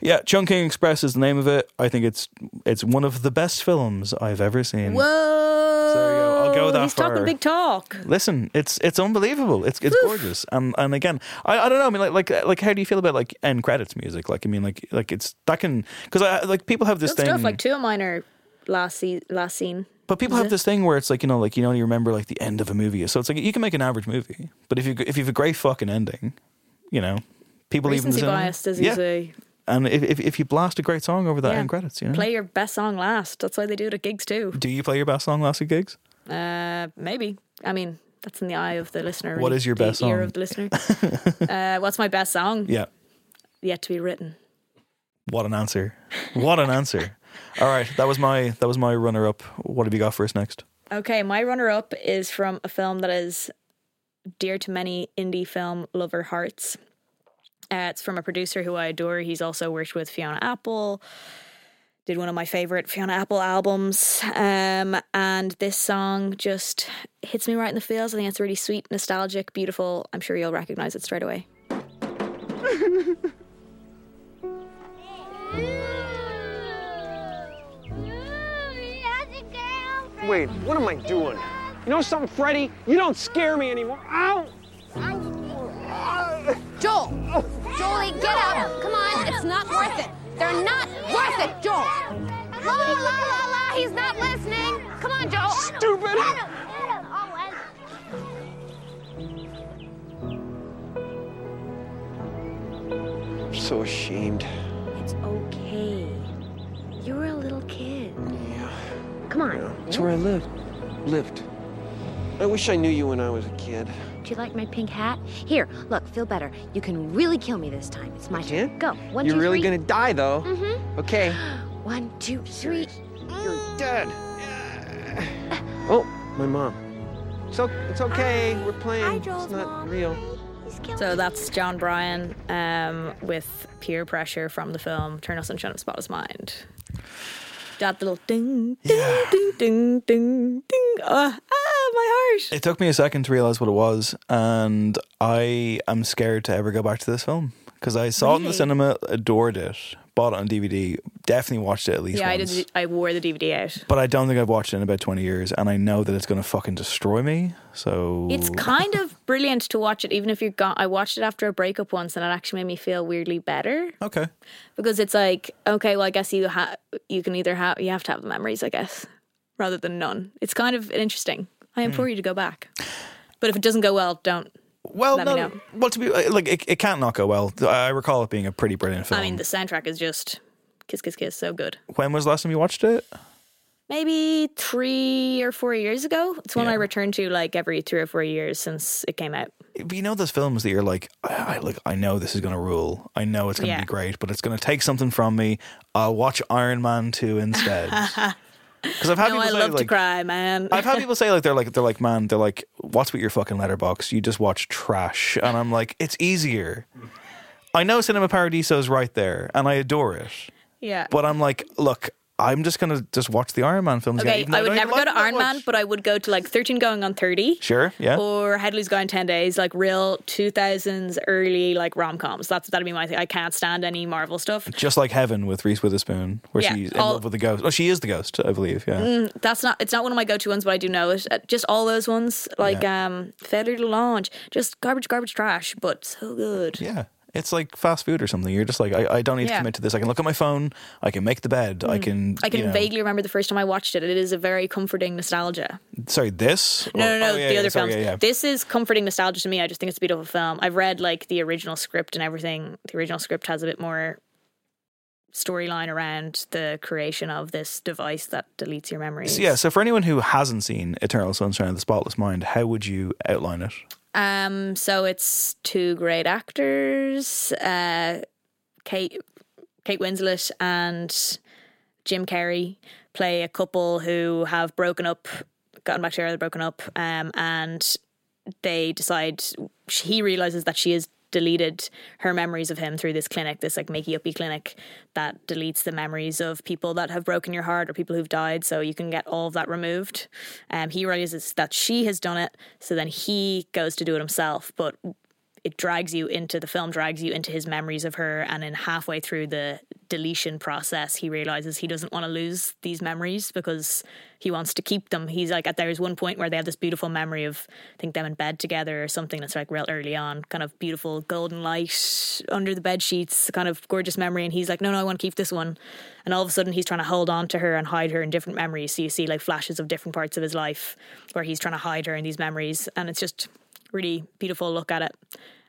yeah, Chungking Express is the name of it. I think it's it's one of the best films I've ever seen. Whoa! there go. I'll go that He's far. talking big talk. Listen, it's it's unbelievable. It's it's gorgeous. And and again, I, I don't know. I mean, like like like how do you feel about like end credits music? Like I mean, like like it's that can because I like people have this Good thing. stuff. Like two of mine are last se- last scene. But people have this thing where it's like you know, like you only remember like the end of a movie. So it's like you can make an average movie, but if you if you have a great fucking ending, you know, people even Recency bias, as you say. And if, if if you blast a great song over that Yeah. end credits, you know, Play your best song last. That's why they do it at gigs too. do you play your best song last at gigs? Uh, maybe. I mean, that's in the eye of the listener. What is your the best ear song? of the listener. uh, what's my best song? Yeah. Yet to be written. What an answer! What an answer! All right, that was my that was my runner up. What have you got for us next? Okay, my runner up is from a film that is dear to many indie film lover hearts. Uh, it's from a producer who I adore. He's also worked with Fiona Apple, did one of my favorite Fiona Apple albums. Um, and this song just hits me right in the feels. I think it's really sweet, nostalgic, beautiful. I'm sure you'll recognize it straight away. Wait, what am I doing? You know something, Freddy? You don't scare me anymore. Ow! Joel! Jolie, get up! Come on, it's not worth it. They're not worth it, Joel! La la la la, he's not listening. Come on, Joel. Stupid! Oh, I'm so ashamed. It's okay. You were a little kid. Yeah. Come on. It's where I lived. Lived. I wish I knew you when I was a kid. Do you like my pink hat? Here, look, feel better. You can really kill me this time. It's my turn. Go. One, You're two, really three. gonna die, though. Mm-hmm. Okay. One, two, three. You're dead. Oh, my mom. It's, it's okay. We're playing. it's not real. So that's Jon Brion um, with peer pressure from the film Eternal Sunshine of the Spotless Mind. That little ding, ding, ding, ding, ding, ding. Oh, ah, my heart. It took me a second to realize what it was, and I am scared to ever go back to this film because I saw it in the Really? cinema, adored it, bought it on DVD, definitely watched it at least Yeah, I did. I wore the DVD out. But I don't think I've watched it in about 20 years, and I know that it's going to fucking destroy me. So It's kind of brilliant to watch it, even if you're gone. I watched it after a breakup once, and it actually made me feel weirdly better. Okay. Because it's like, okay, well, I guess you have you can either have you have to have the memories, I guess, rather than none. It's kind of interesting. I implore Hmm. you to go back. But if it doesn't go well, don't. Well, let no, well, to be uh, like, it, it can't not go well. I recall it being a pretty brilliant film. I mean, the soundtrack is just kiss, kiss, kiss, so good. when was the last time you watched it? Maybe three or four years ago. It's one I return to like every three or four years since it came out. But you know those films that you're like, I, I like, I know this is going to rule. I know it's going to Yeah. be great, but it's going to take something from me. I'll watch Iron Man two instead. Because I've had no, people I say love to cry, man. I've had people say like they're like they're like man they're like what's with your fucking letterboxd you just watch trash and I'm like it's easier. I know Cinema Paradiso is right there and I adore it, yeah. but I'm like look I'm just gonna just watch the Iron Man films. Okay, though I would don't never go to Iron Man, much. but I would go to like 13 going on 30. Sure, yeah. Or Headley's Gone 10 Days, like real 2000s early like rom coms. That's that'd be my thing. I can't stand any Marvel stuff. Just like Heaven with Reese Witherspoon, where Yeah, she's in all- love with the ghost. Oh, she is the ghost, I believe. Yeah. Mm, that's not. It's not one of my go-to ones, but I do know it. Uh, Just all those ones, like um, Failure to Launch, just garbage, garbage, trash, but so good. Yeah. It's like fast food or something. You're just like, I, I don't need to Yeah. commit to this. I can look at my phone. I can make the bed. I mm. can. I can you know- vaguely remember the first time I watched it. It is a very comforting nostalgia. Sorry, this? No, no, oh, no. oh, the other films. This is comforting nostalgia to me. I just think it's a beautiful film. I've read like the original script and everything. The original script has a bit more storyline around the creation of this device that deletes your memories. So, yeah, so for anyone who hasn't seen Eternal Sunshine of the Spotless Mind, how would you outline it? Um. So it's two great actors, uh, Kate Kate Winslet and Jim Carrey play a couple who have broken up, gotten back together, broken up, um, and they decide he realizes that she has deleted her memories of him through this clinic, this like makey uppy clinic that deletes the memories of people that have broken your heart or people who've died. So you can get all of that removed. Um, he realizes that she has done it, so then he goes to do it himself, but it drags you into the film drags you into his memories of her. And then halfway through the deletion process he realizes he doesn't want to lose these memories because he wants to keep them. He's like at there's one point where they have this beautiful memory of i think them in bed together or something that's like real early on. Kind of beautiful golden light under the bed sheets kind of gorgeous memory. And he's like no no i want to keep this one. And all of a sudden he's trying to hold on to her and hide her in different memories. So you see like flashes of different parts of his life where he's trying to hide her in these memories. And it's just really beautiful look at it.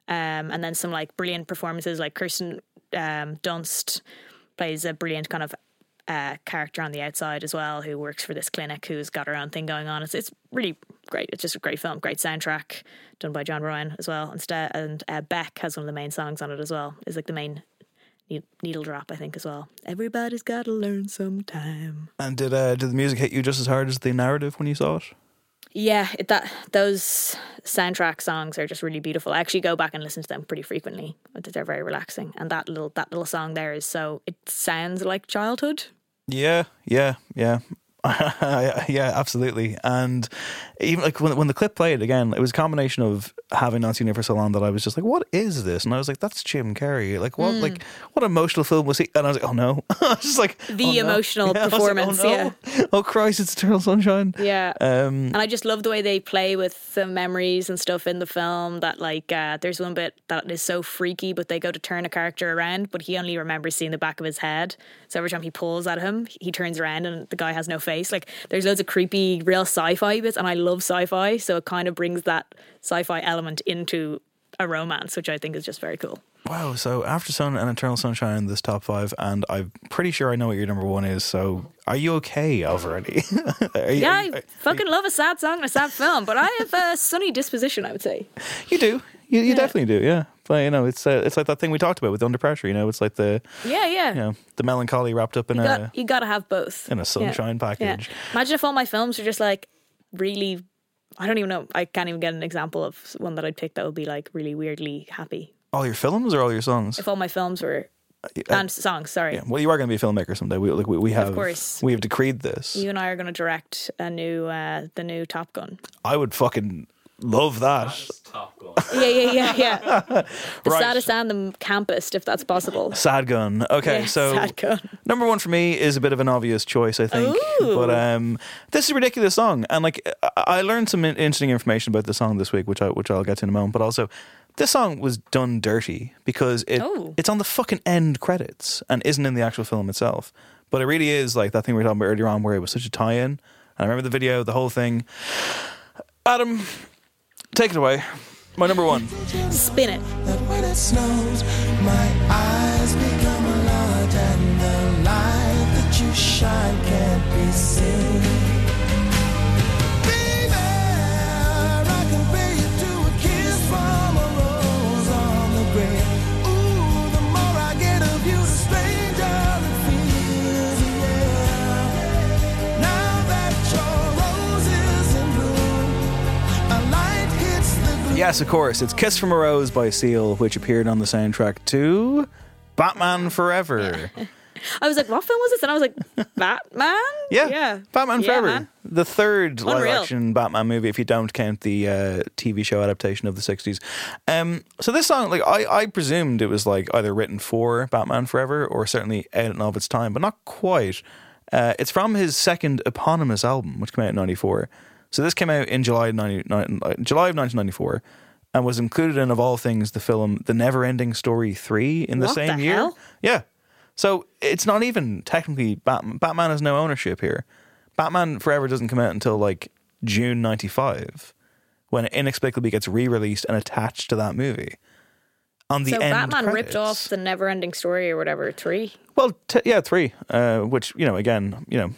Um, and then some like brilliant performances, like Kirsten um, Dunst plays a brilliant kind of uh, character on the outside as well, who works for this clinic, who's got her own thing going on. It's it's really great. It's just a great film, great soundtrack done by Jon Brion as well. Instead, and uh, Beck has one of the main songs on it as well. Is like the main needle drop, I think, as well. Everybody's got to learn sometime. And did uh, did the music hit you just as hard as the narrative when you saw it? Yeah, it, that those soundtrack songs are just really beautiful. I actually go back and listen to them pretty frequently. They're very relaxing, and that little that little song there is so it sounds like childhood. Yeah, yeah, yeah. yeah, absolutely. And even like when when the clip played again, it was a combination of having not seen it for so long that I was just like, "What is this?" And I was like, "That's Jim Carrey." Like, what? Mm. Like, what emotional film was he? And I was like, "Oh no!" I was just like, The "Oh, no." emotional Yeah, I was like, performance, oh, no. Oh Christ! It's Eternal Sunshine. Yeah. Um, And I just love the way they play with the memories and stuff in the film. That like, uh, there's one bit that is so freaky, but they go to turn a character around, but he only remembers seeing the back of his head. So every time he pulls at him, he turns around and the guy has no face. Like, there's loads of creepy, real sci-fi bits, and I love sci-fi, so it kind of brings that sci-fi element into a romance, which I think is just very cool. Wow. So Aftersun and Eternal Sunshine in this top five, and I'm pretty sure I know what your number one is. So are you okay already? Are you- Yeah, I fucking love a sad song and a sad film, but I have a sunny disposition, I would say. You do. You, you definitely do. Yeah. But you know, it's uh, it's like that thing we talked about with Under Pressure. You know, it's like the Yeah, yeah. you know the melancholy wrapped up in you a got you got to have both in a sunshine Yeah. package. Imagine if all my films were just like really I don't even know. I can't even get an example of one that I'd pick that would be like really weirdly happy. All your films or all your songs? If all my films were Uh, and songs, sorry. yeah. Well, you are going to be a filmmaker someday. We like we, we have of course. we have decreed this. You and I are going to direct a new uh the new Top Gun. I would fucking love that. Yeah, yeah, yeah, yeah. the Right. saddest and the campest, if that's possible. Sad gun. Okay, Yeah, so sad gun. number one for me is a bit of an obvious choice, I think. Ooh. But um, this is a ridiculous song, and like I- I learned some in- interesting information about the song this week, which I which I'll get to in a moment. But also, this song was done dirty because it Oh. it's on the fucking end credits and isn't in the actual film itself. But it really is like that thing we were talking about earlier on, where it was such a tie-in. And I remember the video, the whole thing. Adam, take it away. My number one. Spin it. that when it snows, my eyes become large and the light that you shine can't Yes, of course. It's Kiss from a Rose by Seal, which appeared on the soundtrack to Batman Forever. I was like, what film was this? And I was like, Batman? Yeah. Yeah. Batman Yeah, Forever. man. The third live action Batman movie, if you don't count the uh, TV show adaptation of the 60s. Um, so this song, like, I, I presumed it was like either written for Batman Forever or certainly out and of its time, but not quite. Uh, it's from his second eponymous album, which came out in 94. So this came out in July, 90, uh, July of 1994 and was included in, of all things, the film The Never Ending Story 3 in the What same the year. hell? Yeah. So it's not even technically Batman. Batman has no ownership here. Batman Forever doesn't come out until like June 95 when it inexplicably gets re released and attached to that movie. On the so end Batman ripped off the never ending story or whatever, three. Well, t- yeah, three. Uh, which, you know, again, you know,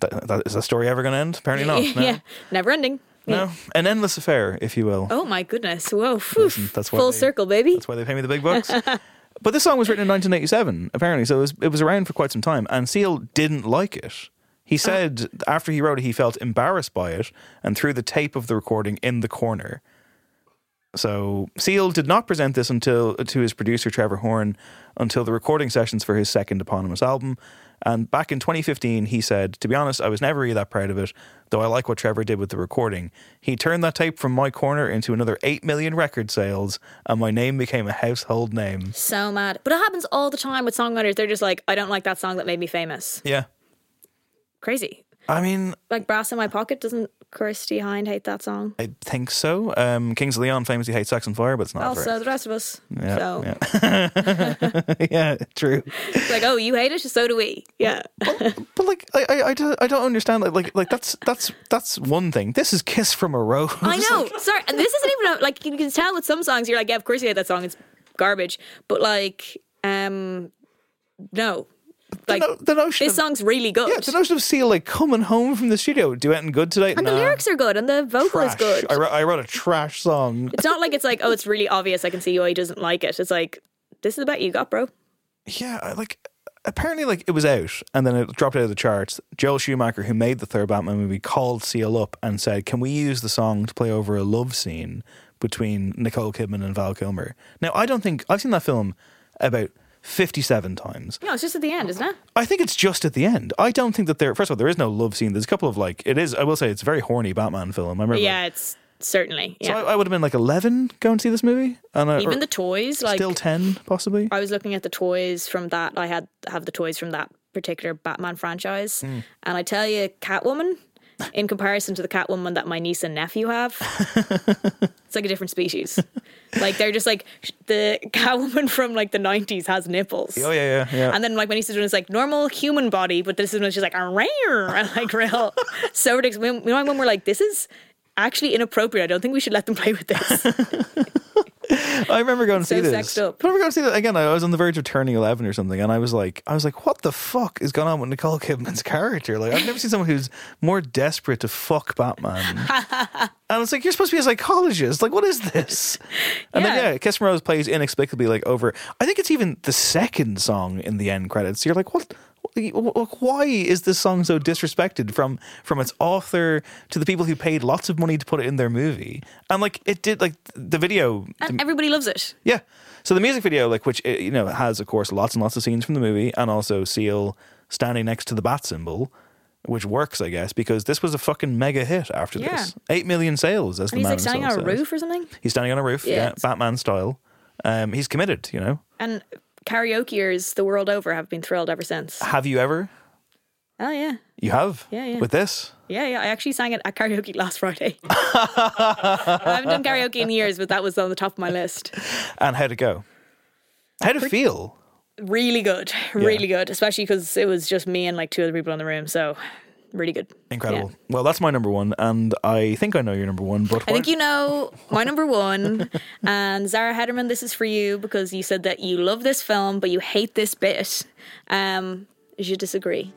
that, that, is that story ever going to end? Apparently not. No. yeah. Never ending. No. An endless affair, if you will. Oh my goodness. Whoa. Listen, mm-hmm, that's why Full they- circle, baby. That's why they pay me the big bucks. but this song was written in 1987, apparently, so it was, it was around for quite some time. And Seal didn't like it. He oh. said after he wrote it, he felt embarrassed by it and threw the tape of the recording in the corner. So Seal did not present this until to his producer Trevor Horn until the recording sessions for his second eponymous album. And back in 2015, he said, "To be honest, I was never really that proud of it, though I like what Trevor did with the recording. He turned that tape from my corner into another eight million record sales, and my name became a household name." So mad. But it happens all the time with songwriters. They're just like, I don't like that song that made me famous. Yeah, Crazy. I mean, Like Brass in My Pocket, doesn't Kirsty Hynde hate that song? I think so. Um, Kings of Leon famously hates Sex on Fire, but it's not. Also, the rest of us. yeah, so, yeah. yeah, true. it's like, oh, you hate it? So do we. Yeah. But like, I, I, I, don't, I don't understand. Like, like, like that's that's that's one thing. This is "Kiss from a Rose." I know. Sorry. And this isn't even a, like, you can tell with some songs, you're like, yeah, of course you hate that song. It's garbage. But like, um, no. Like, the notion this of- song's really good. Yeah, the notion of Seal like coming home from the studio, duetting good today. and the lyrics are good and the vocal is good. I wrote, I wrote a trash song. It's not like it's like, oh, it's really obvious. I can see why he doesn't like it. It's like, this is the bet you got, bro. Yeah, like apparently, like it was out and then it dropped out of the charts. Joel Schumacher, who made the third Batman movie, called Seal up and said, "Can we use the song to play over a love scene between Nicole Kidman and Val Kilmer?" Now, I don't think I've seen that film about. 57 times. No, it's just at the end, isn't it? I think it's just at the end. I don't think that there, first of all, there is no love scene. There's a couple of like, it is, I will say, it's a very horny Batman film. I remember. yeah, it's certainly. So I, I would have been like 11 going to see this movie. And I, Even the toys, like still 10, possibly. I was looking at the toys from that. I had have the toys from that particular Batman franchise, Hmm. and I tell you, Catwoman, in comparison to the Catwoman that my niece and nephew have, it's like a different species. Like they're just like the Catwoman from like the nineties has nipples. Oh, yeah, yeah, yeah. And then like my niece is doing this like normal human body, but this is when she's like a rare and like real so ridiculous. We- When, when we're like, this is actually inappropriate. I don't think we should let them play with this. I remember going to So see this. I remember going to see that again. I was on the verge of turning 11 or something. And I was like, I was like, what the fuck is going on with Nicole Kidman's character? Like, I've never seen someone who's more desperate to fuck Batman. and it's like, you're supposed to be a psychologist. Like, what is this? And then, Yeah. yeah, Kiss from Rose plays inexplicably like over, I think it's even the second song in the end credits. You're like, what? Why is this song so disrespected from from its author to the people who paid lots of money to put it in their movie? And like it did, like the video. And everybody loves it. Yeah. So the music video, like which you know has of course lots and lots of scenes from the movie, and also Seal standing next to the bat symbol, which works, I guess, because this was a fucking mega hit after Yeah. this. Eight million sales, as And the he's man like standing on a says. roof or something. He's standing on a roof, Yeah, yeah, Batman style. Um, he's committed, you know. And karaokeers the world over have been thrilled ever since. Have you ever? Oh yeah. You have? Yeah, yeah. With this? Yeah, yeah. I actually sang it at karaoke last Friday. I haven't done karaoke in years, but that was on the top of my list. And how'd it go? How'd it feel? Really good, really good, especially because it was just me and like two other people in the room. So really good. Incredible. Well, that's my number one, and I think I know your number one, but I think you know my number one. and Zara Hedderman, this is for you because you said that you love this film, but you hate this bit. Um, you disagree.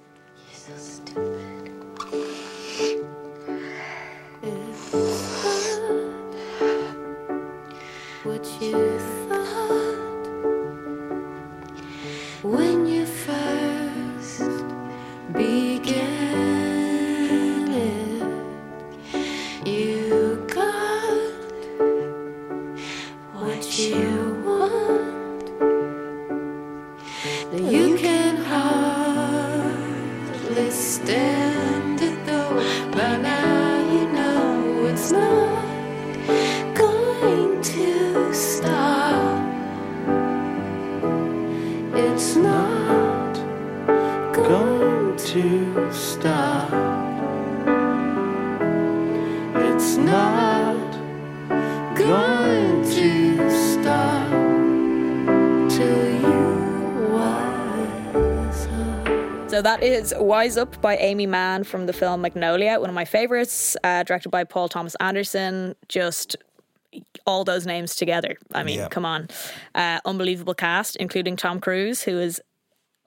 That is Wise Up by Aimee Mann from the film Magnolia, one of my favorites, uh, directed by Paul Thomas Anderson. Just all those names together. I mean, Yeah. come on. Uh, unbelievable cast, including Tom Cruise, who is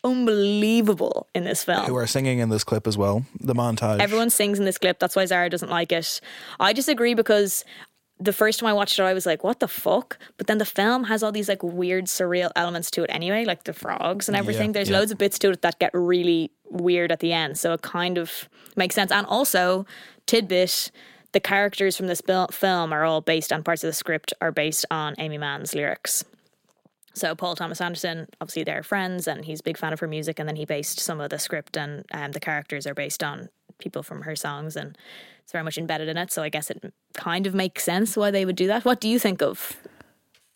unbelievable in this film. who are singing in this clip as well. The montage. Everyone sings in this clip. That's why Zara doesn't like it. I disagree because the first time I watched it, I was like, what the fuck? But then the film has all these like weird, surreal elements to it anyway, like the frogs and everything. Yeah, There's yeah. loads of bits to it that get really weird at the end. So it kind of makes sense. And also, tidbit. The characters from this bil- film are all based on parts of the script are based on Aimee Mann's lyrics. So Paul Thomas Anderson, obviously they're friends, and he's a big fan of her music. And then he based some of the script, and um, the characters are based on people from her songs, and it's very much embedded in it. So I guess it kind of makes sense why they would do that. What do you think of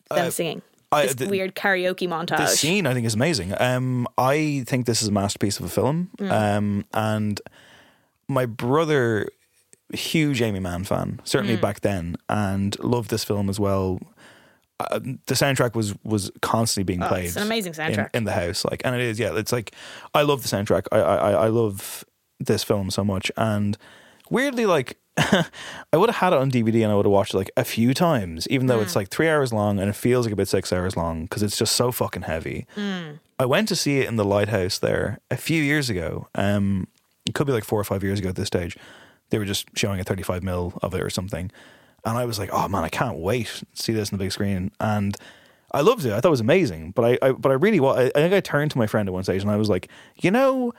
them Uh, singing I- this the- weird karaoke montage? This scene, I think, is amazing. Um, I think this is a masterpiece of a film. Mm. Um, and my brother, huge Aimee Mann fan, certainly Mm. back then, and loved this film as well. Uh, the soundtrack was was constantly being Oh, played. it's an amazing in- soundtrack. in, the house, like, and it is. Yeah, it's like I love the soundtrack. I I, I love this film so much, and weirdly, like. I would have had it on DVD and I would have watched it like a few times, even though it's Mm. like three hours long and it feels like about six hours long because it's just so fucking heavy. Mm. I went to see it in the lighthouse there a few years ago. Um, it could be like four or five years ago at this stage. They were just showing a 35 mil of it or something. And I was like, oh man, I can't wait to see this on the big screen. And I loved it. I thought it was amazing. But I, I but I really I, I think I turned to my friend at one stage and I was like, you know,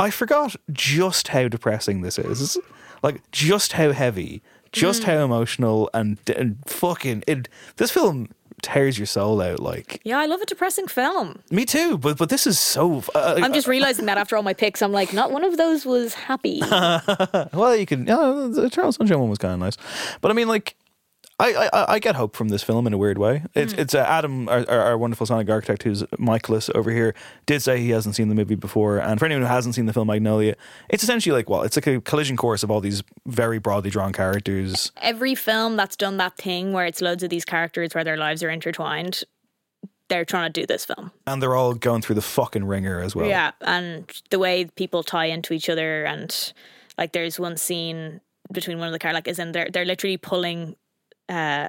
I forgot just how depressing this is. Like just how heavy, just Mm. how emotional and, and fucking it. This film tears your soul out. Like Yeah, I love a depressing film. me too, but but this is so. Uh, I'm just realizing that after all my picks, I'm like, not one of those was happy. well, you can. Yeah, the Eternal Sunshine one was kind of nice, but I mean, like, I, I I get hope from this film in a weird way. It's Hmm. it's uh, Adam, our, our, our wonderful sonic architect, who's Michaelis over here, did say he hasn't seen the movie before, and for anyone who hasn't seen the film Magnolia, it's essentially like well, it's like a collision course of all these very broadly drawn characters. Every film that's done that thing where it's loads of these characters where their lives are intertwined, they're trying to do this film. And they're all going through the fucking ringer as well. Yeah, and the way people tie into each other, and like there's one scene between one of the characters like, is in they're they're literally pulling uh,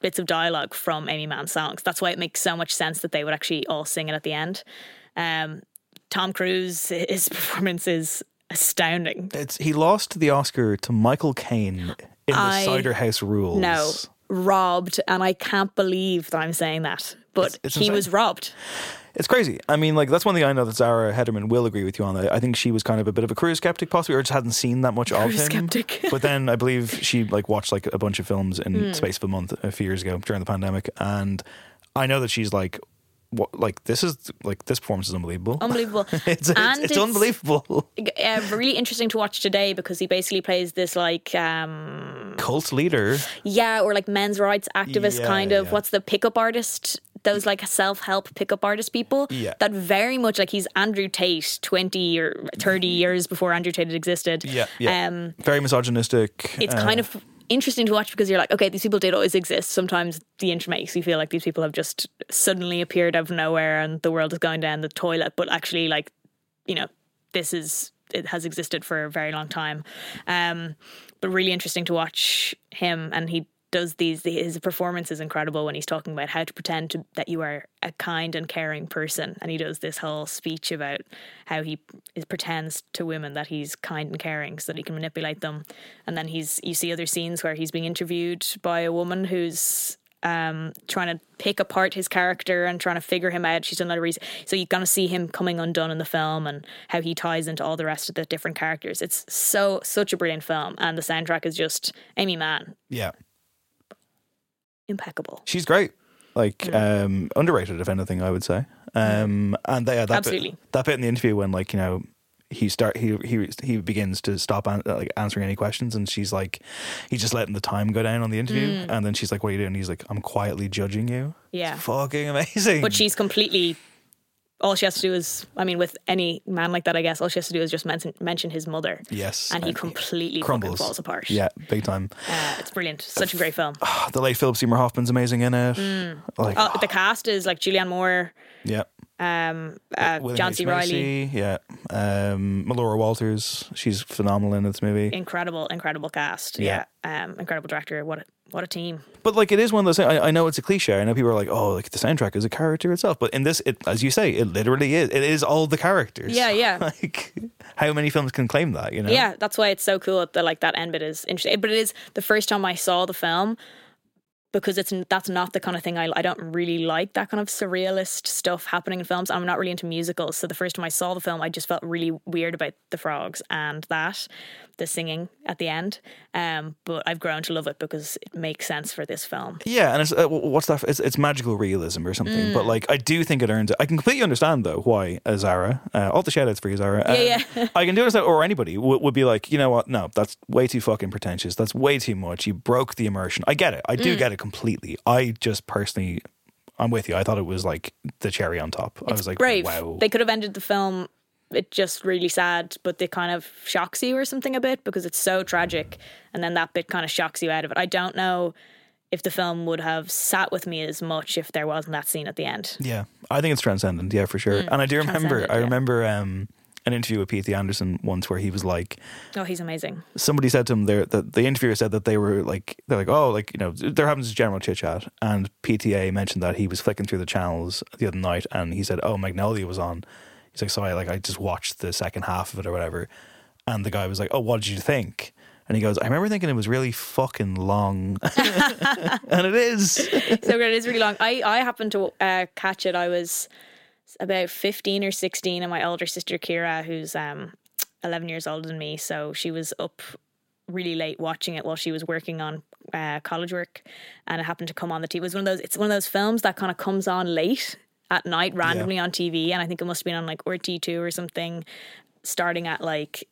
bits of dialogue from Aimee Mann's songs. That's why it makes so much sense that they would actually all sing it at the end. Um, Tom Cruise, his performance is astounding. It's he lost the Oscar to Michael Caine in I- the Cider House Rules. No, robbed, and I can't believe that I'm saying that, but It's- it's he insane. was robbed. It's crazy. I mean, like that's one thing I know that Zara Hedderman will agree with you on. I I think she was kind of a bit of a career skeptic, possibly, or just hadn't seen that much of him. skeptic. but then I believe she like watched like a bunch of films in Mm. space of a month a few years ago during the pandemic, and I know that she's like, what, like this is like this performance is unbelievable. Unbelievable. it's, it's, it's it's- unbelievable. Uh, really interesting to watch today because he basically plays this like um Cult leader. yeah or like men's rights activist Yeah, kind of yeah. what's the pickup artist those like self-help pickup artist people Yeah. that very much like he's Andrew Tate 20 or 30 years before Andrew Tate had existed Yeah, yeah. um Very misogynistic. it's uh, kind of interesting to watch because you're like, okay, these people did always exist. Sometimes the internet makes you feel like these people have just suddenly appeared out of nowhere and the world is going down the toilet. But actually, like, you know, this is it has existed for a very long time. Um, but really interesting to watch him, and he does these. His performance is incredible when he's talking about how to pretend to, that you are a kind and caring person, and he does this whole speech about how he is, pretends to women that he's kind and caring, so that he can manipulate them. And then he's you see other scenes where he's being interviewed by a woman who's um, trying to pick apart his character and trying to figure him out. She's done a lot of reason. So you're going to see him coming undone in the film and how he ties into all the rest of the different characters. It's so, such a brilliant film. And the soundtrack is just Aimee Mann, yeah. Impeccable. She's great. Like Mm. um, underrated, if anything, I would say. Um, and yeah, that Absolutely. bit, that bit in the interview when like you know he start he he he begins to stop an, like answering any questions, and she's like he's just letting the time go down on the interview, Mm. and then she's like, "What are you doing?" He's like, "I'm quietly judging you." Yeah. Fucking amazing. But she's completely. All she has to do is, I mean, with any man like that, I guess all she has to do is just mention, mention his mother. Yes, And he completely crumbles, falls apart. Yeah, big time. Uh, it's brilliant. Such a great film. The late Philip Seymour Hoffman's amazing in it. Mm. Like, oh, the cast is like Julianne Moore, yeah. um, uh, John H. C. Reilly. Yeah. Um, Melora Walters, she's phenomenal in this movie. Incredible, incredible cast. Yeah. Yeah. Um, incredible director. What a, what a team. But like, it is one of those. things- I, I know it's a cliche. I know people are like, "Oh, like the soundtrack is a character itself." But in this, it, as you say, it literally is. It is all the characters. Yeah, yeah. like, how many films can claim that? You know? Yeah, that's why it's so cool that like that end bit is interesting. But it is the first time I saw the film because it's that's not the kind of thing I I don't really like that kind of surrealist stuff happening in films. I'm not really into musicals, so the first time I saw the film, I just felt really weird about the frogs and that the singing at the end. Um, but I've grown to love it because it makes sense for this film. Yeah, and it's uh, what's that? It's, it's magical realism or something. But Mm. like, I do think it earns it. I can completely understand though why uh, Zara, uh, all the shout outs for you, Zara. Uh, Yeah, yeah. I can do understand, or anybody would, would be like, you know what? No, that's way too fucking pretentious. That's way too much. You broke the immersion. I get it. I do Mm. get it completely. I just personally, I'm with you. I thought it was like the cherry on top. I was like, brave. wow. They could have ended the film it just really sad, but it kind of shocks you or something a bit because it's so tragic, and then that bit kind of shocks you out of it. I don't know if the film would have sat with me as much if there wasn't that scene at the end. Yeah, I think it's transcendent. Yeah, for sure. Mm, and I do remember, I yeah. remember um, an interview with PT Anderson once where he was like, Oh, he's amazing. somebody said to him there that the interviewer said that they were like they're like oh like you know there happens this general chit chat and PTA mentioned that he was flicking through the channels the other night and he said oh Magnolia was on he's like sorry like I just watched the second half of it or whatever and the guy was like oh what did you think and he goes I remember thinking it was really fucking long and it is so good. It is really long. I, I happened to uh, catch it. I was about 15 or 16, and my older sister, Kira, who's um, 11 years older than me, so she was up really late watching it while she was working on uh, college work, and it happened to come on the TV. It was one of those. It's one of those films that kind of comes on late at night, randomly on TV, and I think it must have been on like RTÉ2 or something, starting at like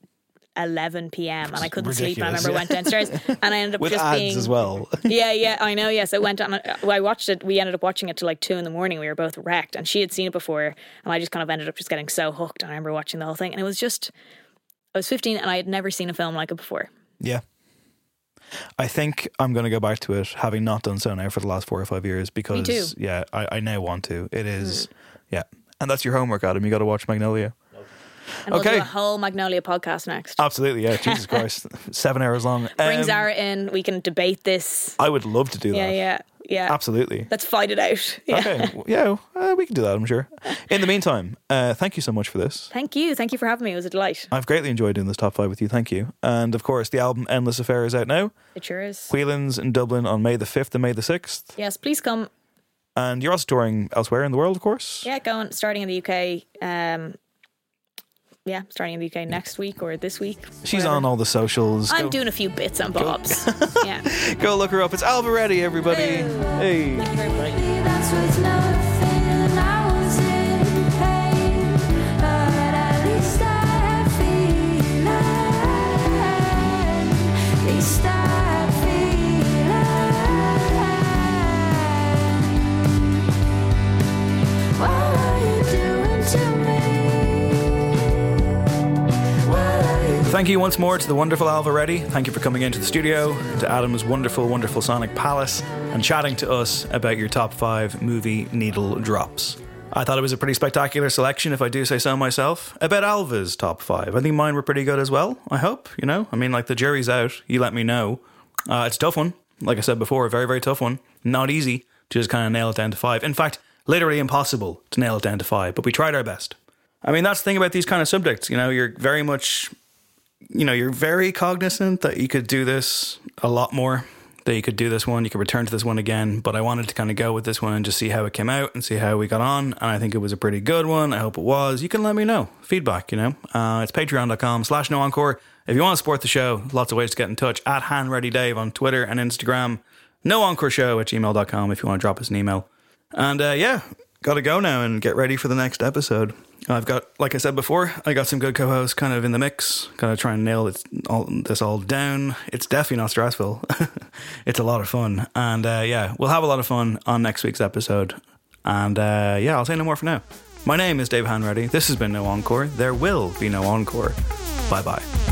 11 p.m. and I couldn't sleep. And I remember yeah. Went downstairs and I ended up with just ads being as well yeah, yeah, I know. Yes, I went on. Well, I watched it. We ended up watching it till like two in the morning. We were both wrecked, and she had seen it before, and I just kind of ended up just getting so hooked. And I remember watching the whole thing, and it was just. I was 15, and I had never seen a film like it before. yeah I think I'm going to go back to it, having not done so now for the last four or five years, because yeah, I, I now want to. It is, yeah, and that's your homework, Adam. You got to watch Magnolia. And we'll Okay. do a whole Magnolia podcast next. Absolutely, yeah. Jesus Christ, seven hours long. Bring Um, Zara in. We can debate this. I would love to do that. yeah, yeah. Absolutely. Let's fight it out. Yeah. Okay, yeah, uh, we can do that. I'm sure. In the meantime, uh, thank you so much for this. Thank you. Thank you for having me. It was a delight. I've greatly enjoyed doing this top five with you. Thank you. And of course, the album Endless Affair is out now. It sure is. Whelan's in Dublin on May the 5th and May the 6th. Yes, please come. And you're also touring elsewhere in the world, of course. Yeah, going starting in the UK. Um, yeah, starting in the UK next week or this week. She's on all the socials. I'm Go- doing a few bits and bobs. yeah. Go look her up. It's Ailbhe Reddy, everybody. Hey. That's Thank you once more to the wonderful Ailbhe Reddy. Thank you for coming into the studio, to Adam's wonderful, wonderful Sonic Palace, and chatting to us about your top five movie needle drops. I thought it was a pretty spectacular selection, if I do say so myself. About Ailbhe's top five. I think mine were pretty good as well, I hope, you know? I mean, like, the jury's out. You let me know. Uh, it's a tough one. Like I said before, a very, very tough one. Not easy to just kind of nail it down to five. In fact, literally impossible to nail it down to five, but we tried our best. I mean, that's the thing about these kind of subjects. You know, you're very much you know, you're very cognizant that you could do this a lot more. That you could do this one, you could return to this one again. But I wanted to kind of go with this one and just see how it came out and see how we got on. And I think it was a pretty good one. I hope it was. You can let me know feedback. You know, uh, it's patreon.com slash no encore. If you want to support the show, lots of ways to get in touch. At Hanratty Dave on Twitter and Instagram. No encore show at gmail.com if you want to drop us an email. And uh, yeah, got to go now and get ready for the next episode. I've got, like I said before, I got some good co-hosts kind of in the mix. Gotta try and nail it, all, this all down. It's definitely not stressful. it's a lot of fun, and uh, yeah, we'll have a lot of fun on next week's episode. And uh, yeah, I'll say no more for now. My name is Dave Hanratty. This has been No Encore. There will be no encore. Bye bye.